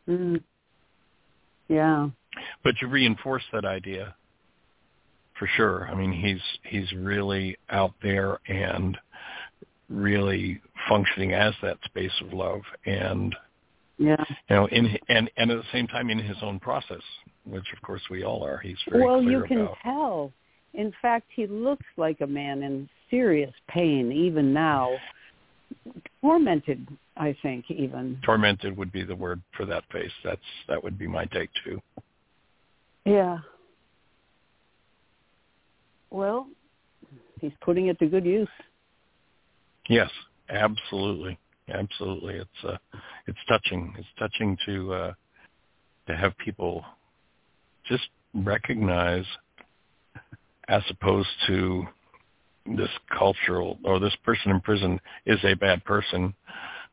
Speaker 2: Mm. Yeah.
Speaker 5: But to reinforce that idea, for sure. I mean, he's he's really out there and really functioning as that space of love and
Speaker 2: yeah.
Speaker 5: you know in and and at the same time in his own process which of course we all are. He's very
Speaker 2: well
Speaker 5: you
Speaker 2: can
Speaker 5: about.
Speaker 2: tell. In fact he looks like a man in serious pain even now. Tormented i think even.
Speaker 5: Tormented would be the word for that face. That's that would be my take too.
Speaker 2: Yeah well, he's putting it to good use.
Speaker 5: Yes, absolutely, absolutely. It's uh, it's touching. It's touching to uh, to have people just recognize, as opposed to this cultural or this person in prison is a bad person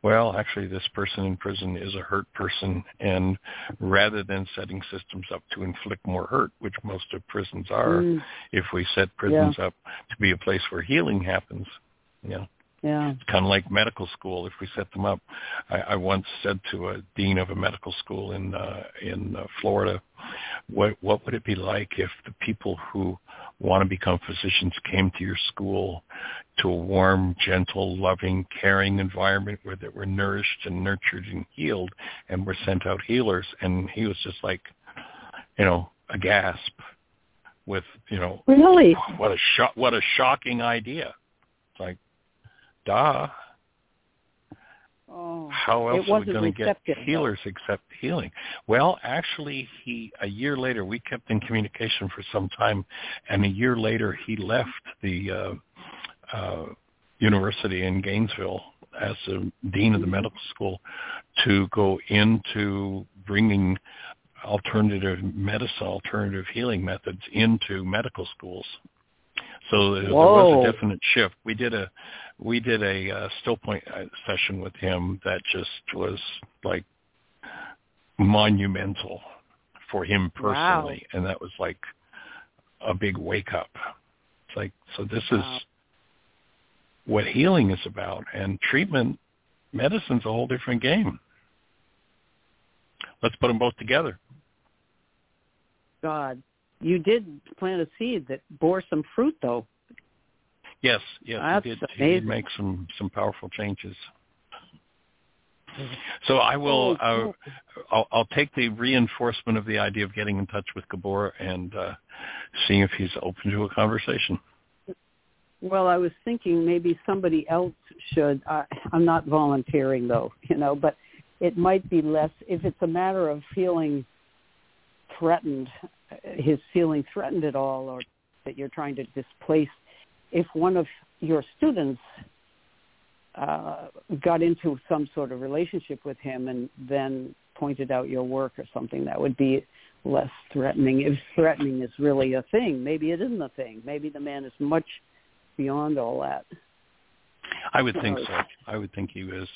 Speaker 5: well, actually this person in prison is a hurt person and rather than setting systems up to inflict more hurt, which most of prisons are,
Speaker 2: mm.
Speaker 5: if we set prisons
Speaker 2: yeah.
Speaker 5: up to be a place where healing happens, you know,
Speaker 2: yeah.
Speaker 5: It's kind of like medical school. If we set them up, I, I once said to a dean of a medical school in uh, in uh, Florida, what what would it be like if the people who want to become physicians came to your school to a warm, gentle, loving, caring environment where they were nourished and nurtured and healed and were sent out healers. And he was just like, you know, a gasp with, you know,
Speaker 2: really
Speaker 5: what a shock, what a shocking idea. It's like, duh.
Speaker 2: Oh,
Speaker 5: How else
Speaker 2: are
Speaker 5: we going to get healers
Speaker 2: though.
Speaker 5: except healing? Well, actually, he a year later we kept in communication for some time, and a year later he left the uh, uh, university in Gainesville as a dean of the mm-hmm. medical school to go into bringing alternative medicine, alternative healing methods into medical schools. So there, was a definite shift. We did a we did a uh, still point uh, session with him that just was like monumental for him personally,
Speaker 2: wow.
Speaker 5: and that was like a big wake up. It's like so this
Speaker 2: wow.
Speaker 5: is what healing is about, and treatment medicine's a whole different game. Let's put them both together.
Speaker 2: God, you did plant a seed that bore some fruit, though.
Speaker 5: Yes, yes,
Speaker 2: That's
Speaker 5: he did.
Speaker 2: Amazing.
Speaker 5: He did make some some powerful changes. So I will.
Speaker 2: Oh,
Speaker 5: uh, I'll, I'll take the reinforcement of the idea of getting in touch with Gabor and uh, seeing if he's open to a conversation.
Speaker 2: Well, I was thinking maybe somebody else should. Uh, I'm not volunteering though, you know, but it might be less if it's a matter of feeling threatened, his feeling threatened at all, or that you're trying to displace if one of your students uh, got into some sort of relationship with him and then pointed out your work or something, that would be less threatening. If threatening is really a thing, maybe it isn't a thing. Maybe the man is much beyond all that.
Speaker 5: I would think so. I would think he is.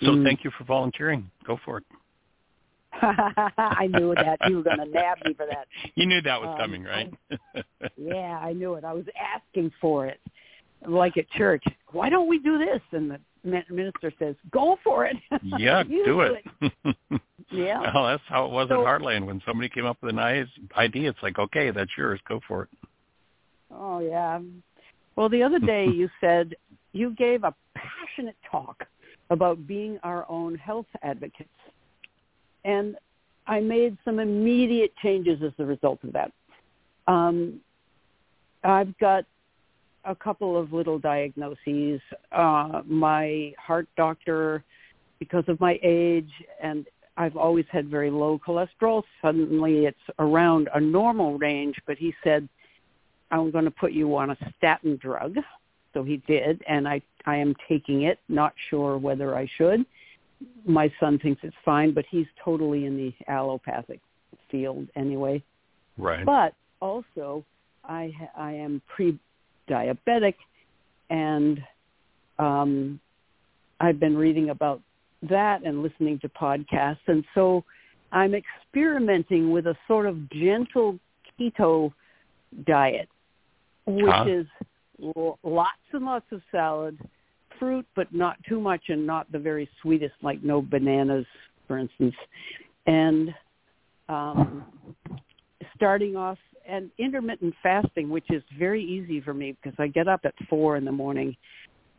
Speaker 5: So
Speaker 2: Mm.
Speaker 5: thank you for volunteering. Go for it. *laughs*
Speaker 2: I knew that you were going to nab me for that. *laughs*
Speaker 5: You knew that was
Speaker 2: Um,
Speaker 5: coming, right?
Speaker 2: Yeah, I knew it. I was asking for it, like at church. Why don't we do this? And the min- minister says, "Go for it." *laughs*
Speaker 5: yeah,
Speaker 2: You
Speaker 5: do it.
Speaker 2: Yeah.
Speaker 5: Well, that's how it was
Speaker 2: So-
Speaker 5: at Heartland. When somebody came up with an i- idea, it's like, okay, that's yours. Go for it.
Speaker 2: Oh yeah. Well, the other day you said you gave a passionate talk about being our own health advocates. And I made some immediate changes as a result of that. Um, I've got a couple of little diagnoses. Uh, my heart doctor, because of my age, and I've always had very low cholesterol. Suddenly it's around a normal range, but he said, I'm going to put you on a statin drug. So he did, and I, I am taking it, not sure whether I should. My son thinks it's fine, but he's totally in the allopathic field anyway.
Speaker 5: Right.
Speaker 2: But also, I ha- I am pre-diabetic, and um, I've been reading about that and listening to podcasts, and so I'm experimenting with a sort of gentle keto diet, which
Speaker 5: Huh?
Speaker 2: is l- lots and lots of salad, fruit, but not too much, and not the very sweetest, like no bananas, for instance, and um, starting off and intermittent fasting, which is very easy for me because I get up at four in the morning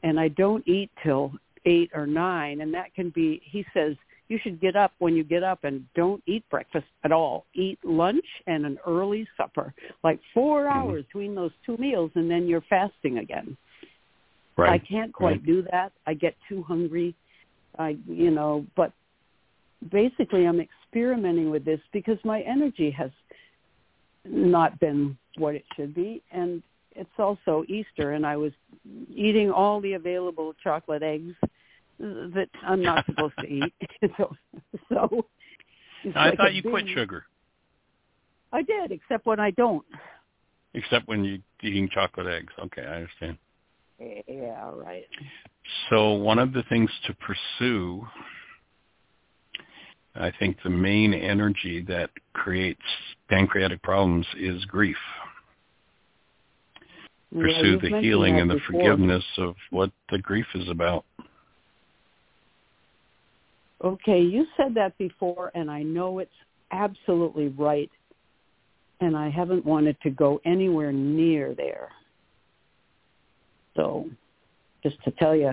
Speaker 2: and I don't eat till eight or nine. And that can be, he says, you should get up when you get up and don't eat breakfast at all. Eat lunch and an early supper, like four
Speaker 5: Mhm.
Speaker 2: hours between those two meals, and then you're fasting again. I can't quite
Speaker 5: Right.
Speaker 2: do that. I get too hungry. I, you know, but basically I'm experimenting with this because my energy has not been what it should be. And it's also Easter and I was eating all the available chocolate eggs that I'm not *laughs* supposed to eat. *laughs* so, so
Speaker 5: I
Speaker 2: like
Speaker 5: thought you quit sugar,
Speaker 2: I did, except when I don't.
Speaker 5: except when you're eating chocolate eggs. Okay, I understand.
Speaker 2: Yeah, right.
Speaker 5: So one of the things to pursue, I think the main energy that creates pancreatic problems is grief. Pursue
Speaker 2: you've
Speaker 5: the healing and the
Speaker 2: before.
Speaker 5: forgiveness of what the grief is about.
Speaker 2: Okay, you said that before, and I know it's absolutely right, and I haven't wanted to go anywhere near there. So, just to tell you,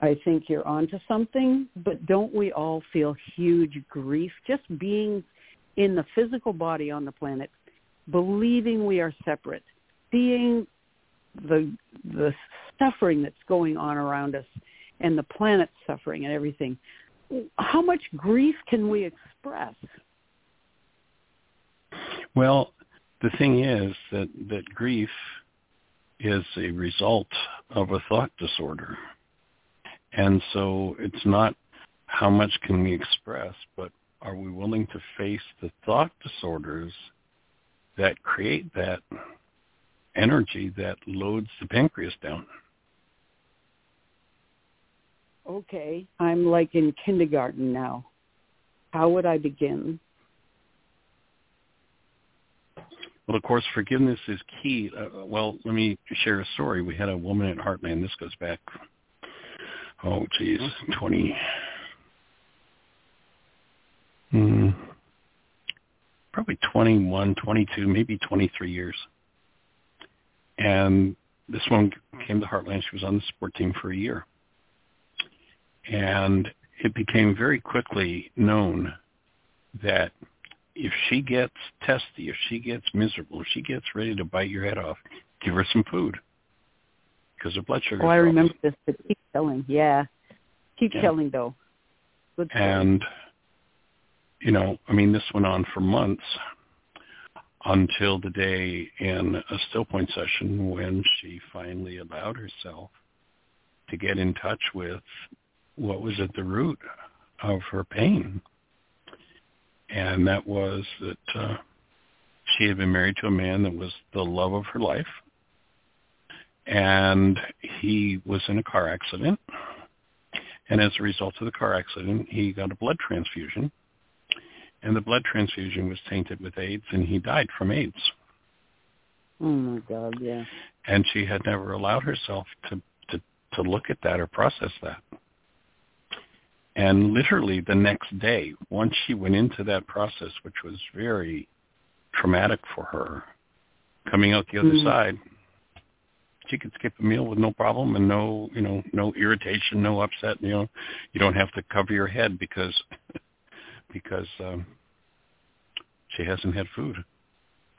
Speaker 2: I think you're onto something, but don't we all feel huge grief just being in the physical body on the planet, believing we are separate, seeing the the suffering that's going on around us and the planet suffering and everything how much grief can we express?
Speaker 5: Well, the thing is that, that grief is a result of a thought disorder. And so it's not how much can we express, but are we willing to face the thought disorders that create that energy that loads the pancreas down?
Speaker 2: Okay, I'm like in kindergarten now. How would I begin?
Speaker 5: Well, of course, forgiveness is key. Uh, well, let me share a story. We had a woman at Heartland. This goes back, oh, geez, 20, hmm, probably 21, 22, maybe 23 years. And this woman came to Heartland. She was on the sport team for a year. And it became very quickly known that if she gets testy, if she gets miserable, if she gets ready to bite your head off, give her some food because her blood sugar.
Speaker 2: Oh, I remember this, but keep telling. Yeah. Keep
Speaker 5: Yeah.
Speaker 2: telling, though. Good.
Speaker 5: And, you know, I mean, this went on for months until the day in a still point session when she finally allowed herself to get in touch with what was at the root of her pain. And that was that uh, she had been married to a man that was the love of her life. And he was in a car accident. And as a result of the car accident, he got a blood transfusion. and the blood transfusion was tainted with AIDS, and he died from AIDS.
Speaker 2: Oh my God, yeah.
Speaker 5: And she had never allowed herself to to to look at that or process that. And literally the next day, once she went into that process, which was very traumatic for her, coming out the other
Speaker 2: Mhm.
Speaker 5: side, she could skip a meal with no problem and no, you know, no irritation, no upset. You know, you don't have to cover your head because *laughs* because um, she hasn't had food.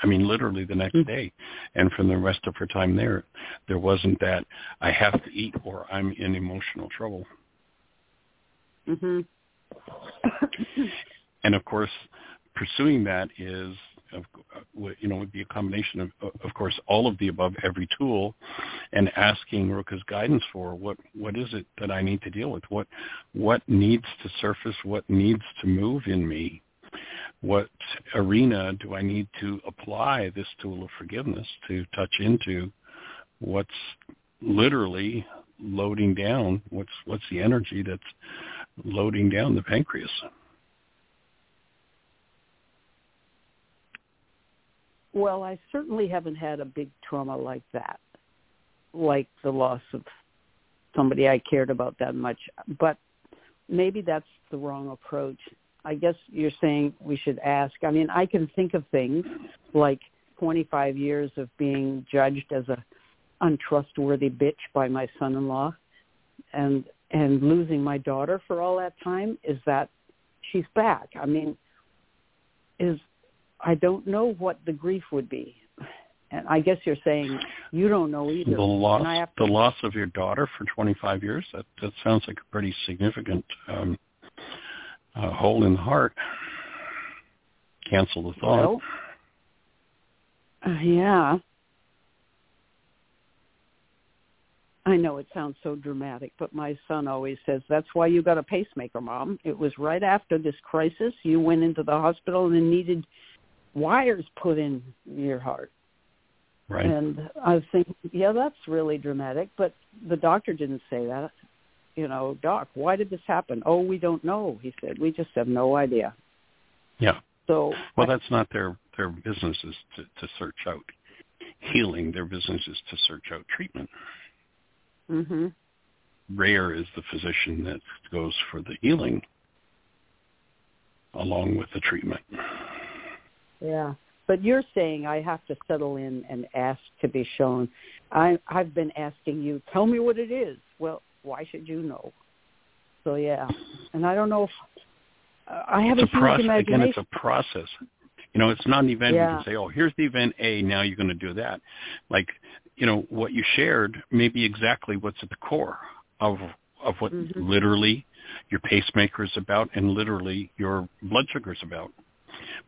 Speaker 5: I mean, literally the next
Speaker 2: Mhm.
Speaker 5: day, and from the rest of her time there, there wasn't that I have to eat or I'm in emotional trouble.
Speaker 2: Mhm. *coughs*
Speaker 5: and of course, pursuing that is, you know, would be a combination of, of course, all of the above, every tool, and asking Ruka's guidance for what what is it that I need to deal with, what what needs to surface, what needs to move in me, what arena do I need to apply this tool of forgiveness to touch into, what's literally loading down, what's what's the energy that's loading down the pancreas.
Speaker 2: Well, I certainly haven't had a big trauma like that, like the loss of somebody I cared about that much. But maybe that's the wrong approach. I guess you're saying we should ask. I mean, I can think of things like 25 years of being judged as a untrustworthy bitch by my son-in-law and and losing my daughter for all that time is that she's back. I mean, is I don't know what the grief would be. And I guess you're saying you don't know either.
Speaker 5: The loss,
Speaker 2: and I have to,
Speaker 5: the loss of your daughter for 25 years. That that sounds like a pretty significant um, uh, hole in the heart. Cancel the thought.
Speaker 2: Well, uh, yeah. I know it sounds so dramatic, but my son always says, that's why you got a pacemaker, Mom. It was right after this crisis. You went into the hospital and needed wires put in your heart.
Speaker 5: right.
Speaker 2: And I was thinking, yeah, that's really dramatic, but the doctor didn't say that. You know, doc, why did this happen? Oh, we don't know, he said. We just have no idea.
Speaker 5: yeah.
Speaker 2: So,
Speaker 5: Well, that's not their their business is to, to search out healing. Their business is to search out treatment.
Speaker 2: Mhm.
Speaker 5: Rare is the physician that goes for the healing along with the treatment.
Speaker 2: Yeah. But you're saying I have to settle in and ask to be shown. I I've been asking you, tell me what it is. Well, why should you know? So yeah. And I don't know if uh, I have
Speaker 5: it's
Speaker 2: a,
Speaker 5: process. Again, it's a process. You know, it's not an event you can say, "Oh, here's the event A. Now you're going to do that." Like, you know, what you shared may be exactly what's at the core of of what
Speaker 2: Mhm.
Speaker 5: literally your pacemaker is about, and literally your blood sugar is about.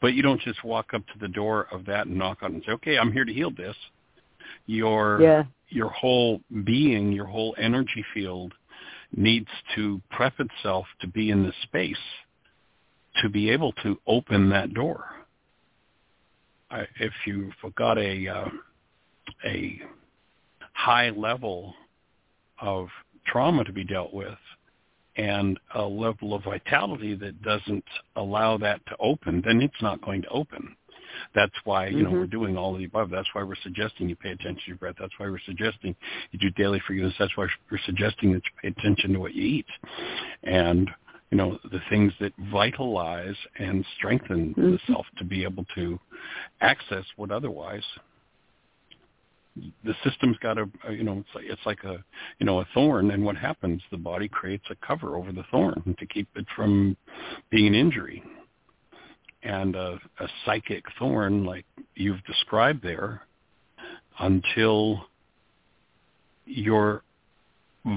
Speaker 5: But you don't just walk up to the door of that and knock on it and say, "Okay, I'm here to heal this." Your
Speaker 2: yeah.
Speaker 5: your whole being, your whole energy field needs to prep itself to be in the space to be able to open that door. I, if you've got a uh, a high level of trauma to be dealt with and a level of vitality that doesn't allow that to open, then it's not going to open. That's why, you know,
Speaker 2: Mhm.
Speaker 5: we're doing all of the above. That's why we're suggesting you pay attention to your breath. That's why we're suggesting you do daily forgiveness. That's why we're suggesting that you pay attention to what you eat. And, you know, the things that vitalize and strengthen the
Speaker 2: Mhm.
Speaker 5: self to be able to access what otherwise the system's got a, you know it's like it's like a you know a thorn and what happens? The body creates a cover over the thorn to keep it from being an injury. And a, a psychic thorn like you've described there until you're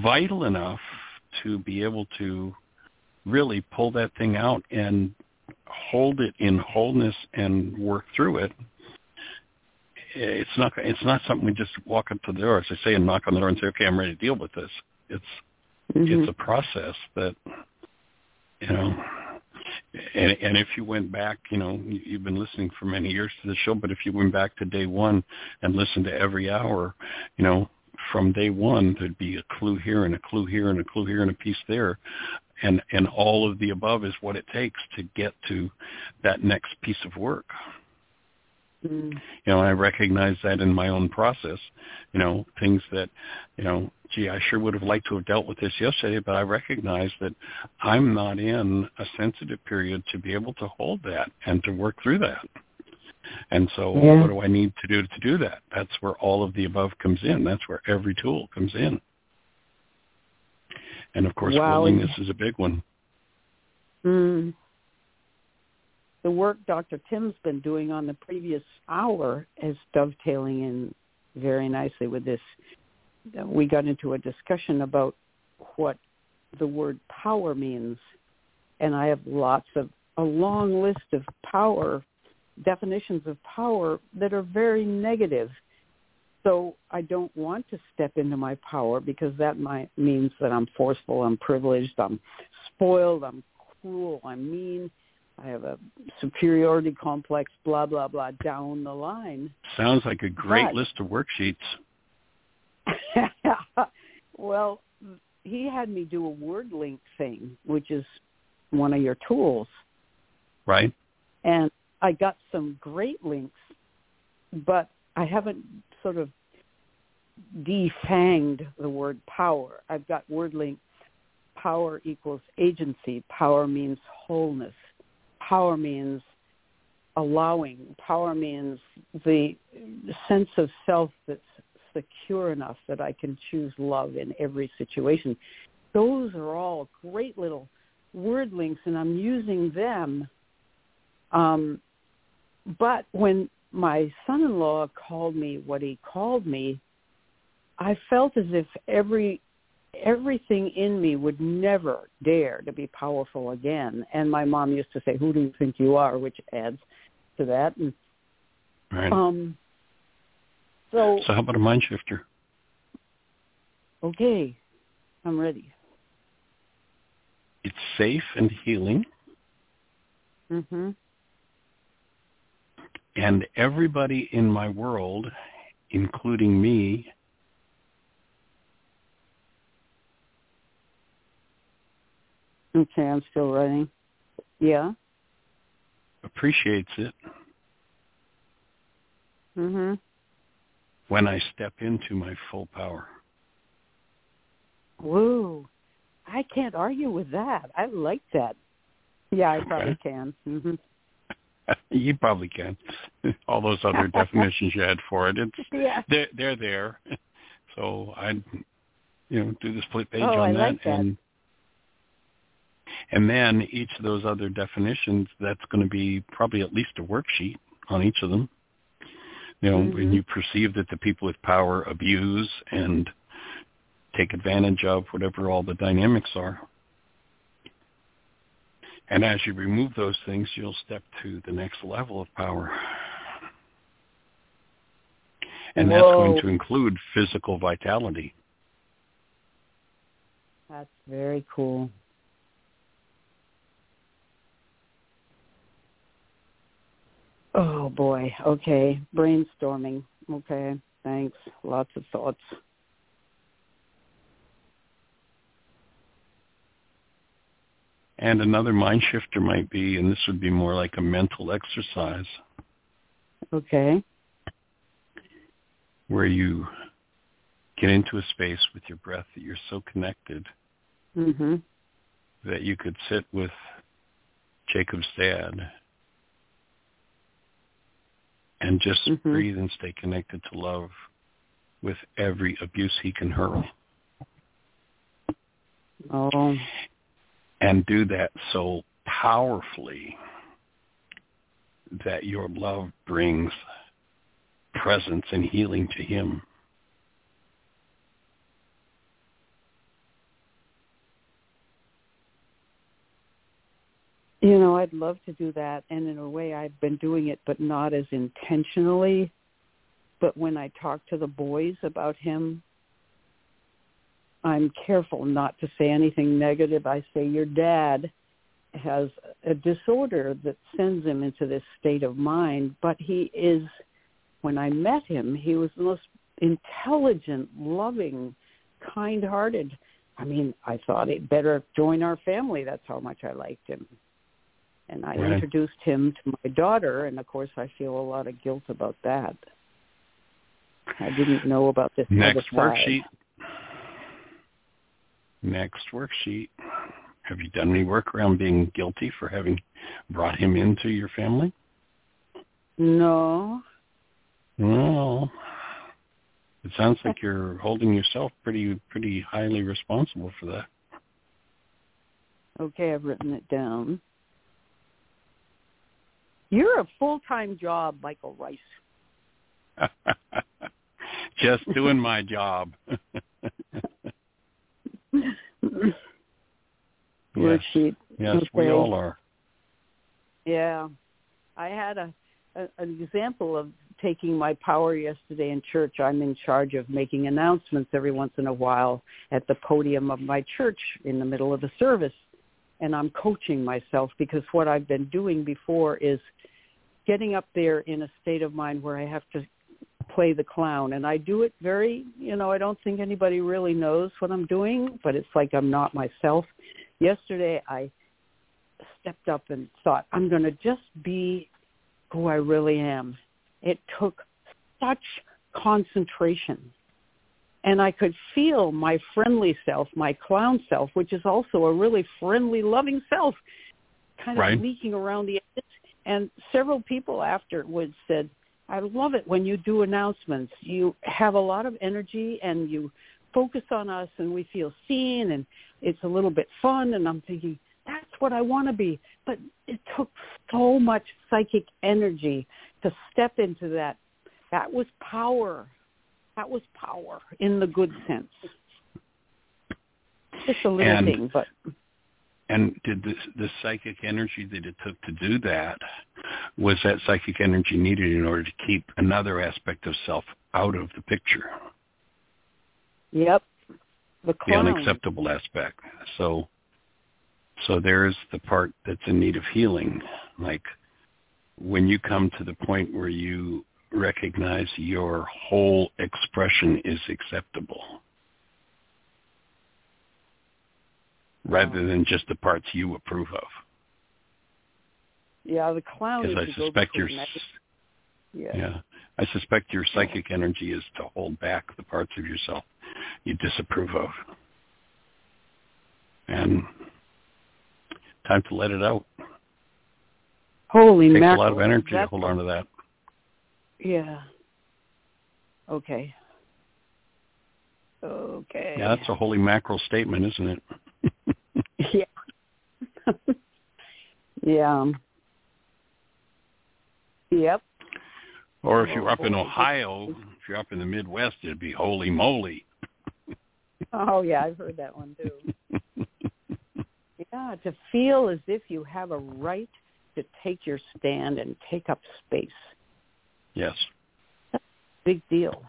Speaker 5: vital enough to be able to really pull that thing out and hold it in wholeness and work through it it's not it's not something we just walk up to the door, as I say, and knock on the door and say, "Okay, I'm ready to deal with this." It's
Speaker 2: Mhm.
Speaker 5: it's a process that you know, and and if you went back, you know, you've been listening for many years to the show, but if you went back to day one and listened to every hour, you know, from day one there'd be a clue here and a clue here and a clue here and a piece there and and all of the above is what it takes to get to that next piece of work
Speaker 2: Mm.
Speaker 5: you know, I recognize that in my own process. You know, things that, you know, gee, I sure would have liked to have dealt with this yesterday, but I recognize that I'm not in a sensitive period to be able to hold that and to work through that. And so
Speaker 2: Yeah.
Speaker 5: what do I need to do to do that? That's where all of the above comes in. That's where every tool comes in. And of course,
Speaker 2: Wow.
Speaker 5: willingness is a big one.
Speaker 2: Mm. The work Dr. Tim's been doing on the previous hour is dovetailing in very nicely with this. We got into a discussion about what the word power means, and I have lots of a long list of power definitions of power that are very negative. So I don't want to step into my power because that might means that I'm forceful, I'm privileged, I'm spoiled, I'm cruel, I'm mean, I have a superiority complex, blah blah blah down the line.
Speaker 5: Sounds like a great
Speaker 2: But-
Speaker 5: list of worksheets. *laughs*
Speaker 2: well, he had me do a word link thing, which is one of your tools,
Speaker 5: Right?
Speaker 2: and I got some great links, but I haven't sort of defanged the word power. I've got word link power equals agency. Power means wholeness. Power means allowing. Power means the sense of self that's secure enough that I can choose love in every situation. Those are all great little word links, and I'm using them. Um, but when my son-in-law called me what he called me, I felt as if every everything in me would never dare to be powerful again. And my mom used to say, "Who do you think you are?" which adds to that. And
Speaker 5: Right.
Speaker 2: um, so
Speaker 5: so how about a mind shifter?
Speaker 2: okay, I'm ready.
Speaker 5: It's safe and healing,
Speaker 2: Mhm.
Speaker 5: and everybody in my world, including me,
Speaker 2: Okay, I'm still writing. Yeah.
Speaker 5: appreciates it
Speaker 2: Mhm.
Speaker 5: when I step into my full power.
Speaker 2: Woo. I can't argue with that. I like that. Yeah, I probably
Speaker 5: Okay.
Speaker 2: can. Mhm. *laughs*
Speaker 5: you probably can. *laughs* All those other definitions you had for it, it's *laughs*
Speaker 2: Yeah.
Speaker 5: they're they're there. So I'd you know do the split page
Speaker 2: Oh,
Speaker 5: on
Speaker 2: I
Speaker 5: that,
Speaker 2: like that.
Speaker 5: and and then each of those other definitions that's going to be probably at least a worksheet on each of them. You know, when
Speaker 2: Mhm.
Speaker 5: you perceive that the people with power abuse and take advantage of whatever all the dynamics are. And as you remove those things, you'll step to the next level of power. And that's going to include physical vitality.
Speaker 2: That's very cool. Oh boy. Okay. Brainstorming. Okay. Thanks. Lots of thoughts.
Speaker 5: And another mind shifter might be, and this would be more like a mental exercise,
Speaker 2: Okay.
Speaker 5: where you get into a space with your breath that you're so connected
Speaker 2: mm-hmm.
Speaker 5: that you could sit with Jacob's dad and just
Speaker 2: Mhm.
Speaker 5: breathe and stay connected to love with every abuse he can hurl.
Speaker 2: Oh.
Speaker 5: and do that so powerfully that your love brings presence and healing to him.
Speaker 2: You know, I'd love to do that and in a way I've been doing it but not as intentionally. But when I talk to the boys about him, I'm careful not to say anything negative. I say your dad has a disorder that sends him into this state of mind, but he is when I met him, he was the most intelligent, loving, kind-hearted. I mean, I thought he'd better join our family. That's how much I liked him. And I
Speaker 5: Right.
Speaker 2: introduced him to my daughter, and of course, I feel a lot of guilt about that. I didn't know about this other
Speaker 5: Next worksheet. Next worksheet. Have you done any work around being guilty for having brought him into your family?
Speaker 2: No.
Speaker 5: Well, it sounds like you're holding yourself pretty pretty highly responsible for that.
Speaker 2: Okay, I've written it down. You're a full-time job, Michael Ryce. *laughs*
Speaker 5: Just doing my job. *laughs* yes, yes, we all are.
Speaker 2: Yeah. I had a, a an example of taking my power yesterday in church. I'm in charge of making announcements every once in a while at the podium of my church in the middle of the service. And I'm coaching myself because what I've been doing before is getting up there in a state of mind where I have to play the clown and I do it very, you know, I don't think anybody really knows what I'm doing, but it's like I'm not myself. Yesterday I stepped up and thought, I'm going to just be who I really am. It took such concentration. And I could feel my friendly self, my clown self, which is also a really friendly, loving self, kind of
Speaker 5: Right.
Speaker 2: leaking around the edges. And several people afterwards said, I love it when you do announcements. You have a lot of energy and you focus on us and we feel seen and it's a little bit fun. And I'm thinking, that's what I want to be. But it took so much psychic energy to step into that. That was power. That was power in the good sense. Just a little
Speaker 5: And-
Speaker 2: thing, but
Speaker 5: And did this the psychic energy that it took to do that was that psychic energy needed in order to keep another aspect of self out of the picture,
Speaker 2: yep. The
Speaker 5: the unacceptable aspect. So so there's the part that's in need of healing. Like when you come to the point where you recognize your whole expression is acceptable rather than just the parts you approve of.
Speaker 2: Yeah, the clown
Speaker 5: Because
Speaker 2: is
Speaker 5: I suspect your
Speaker 2: yeah.
Speaker 5: yeah, I suspect your psychic energy is to hold back the parts of yourself you disapprove of, and time to let it out.
Speaker 2: Holy
Speaker 5: It takes
Speaker 2: mackerel.
Speaker 5: a lot of energy to hold on to that.
Speaker 2: Yeah. Okay. Okay.
Speaker 5: Yeah, that's a holy mackerel statement, isn't it? *laughs*
Speaker 2: Yeah. *laughs* yeah. Yep.
Speaker 5: or if you're up in oh, Ohio, if you're up in the Midwest, it'd be holy moly. *laughs*
Speaker 2: Oh yeah, I've heard that one too. Yeah, to feel as if you have a right to take your stand and take up space.
Speaker 5: Yes,
Speaker 2: Big deal.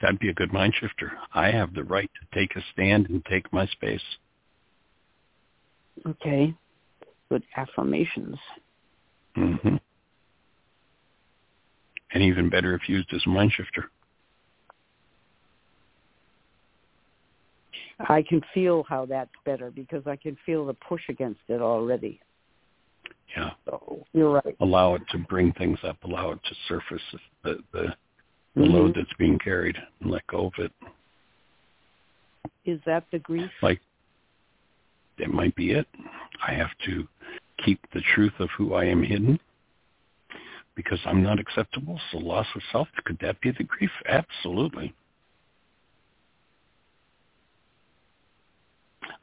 Speaker 5: that'd be a good mind shifter. I have the right to take a stand and take my space.
Speaker 2: Okay. Good affirmations.
Speaker 5: hmm And even better if used as a mind shifter.
Speaker 2: I can feel how that's better because I can feel the push against it already.
Speaker 5: Yeah.
Speaker 2: So you're right.
Speaker 5: allow it to bring things up, allow it to surface the the, the
Speaker 2: Mhm.
Speaker 5: load that's being carried, and let go of it.
Speaker 2: Is that the grief?
Speaker 5: Like that might be it. I have to keep the truth of who I am hidden because I'm not acceptable. So loss of self, could that be the grief? Absolutely.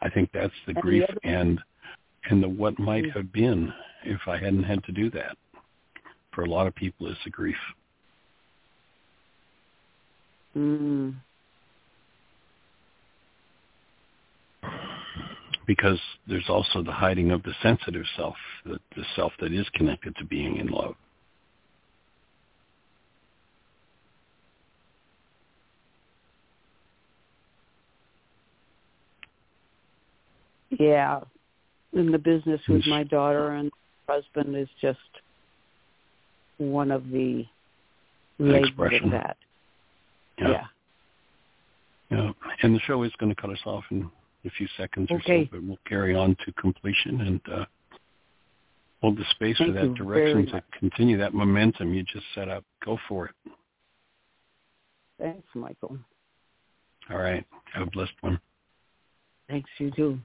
Speaker 5: I think that's the
Speaker 2: And the
Speaker 5: grief
Speaker 2: other-
Speaker 5: and and the what might
Speaker 2: Mhm.
Speaker 5: have been if I hadn't had to do that. For a lot of people is the grief.
Speaker 2: Mm.
Speaker 5: because there's also the hiding of the sensitive self, the, the self that is connected to being in love.
Speaker 2: Yeah. In the business with my daughter and husband is just one of the legs
Speaker 5: expression.
Speaker 2: of that.
Speaker 5: Yeah.
Speaker 2: yeah.
Speaker 5: Yeah. And the show is going to cut us off in a few seconds
Speaker 2: Okay.
Speaker 5: or so, but we'll carry on to completion and uh, hold the space
Speaker 2: Thank
Speaker 5: for that direction to
Speaker 2: much.
Speaker 5: continue that momentum you just set up. Go for it.
Speaker 2: Thanks, Michael.
Speaker 5: All right. Have a blessed one.
Speaker 2: Thanks, you too.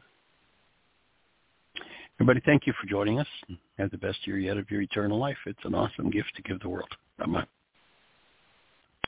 Speaker 5: Everybody, thank you for joining us. Have the best year yet of your eternal life. It's an awesome gift to give the world. Bye-bye.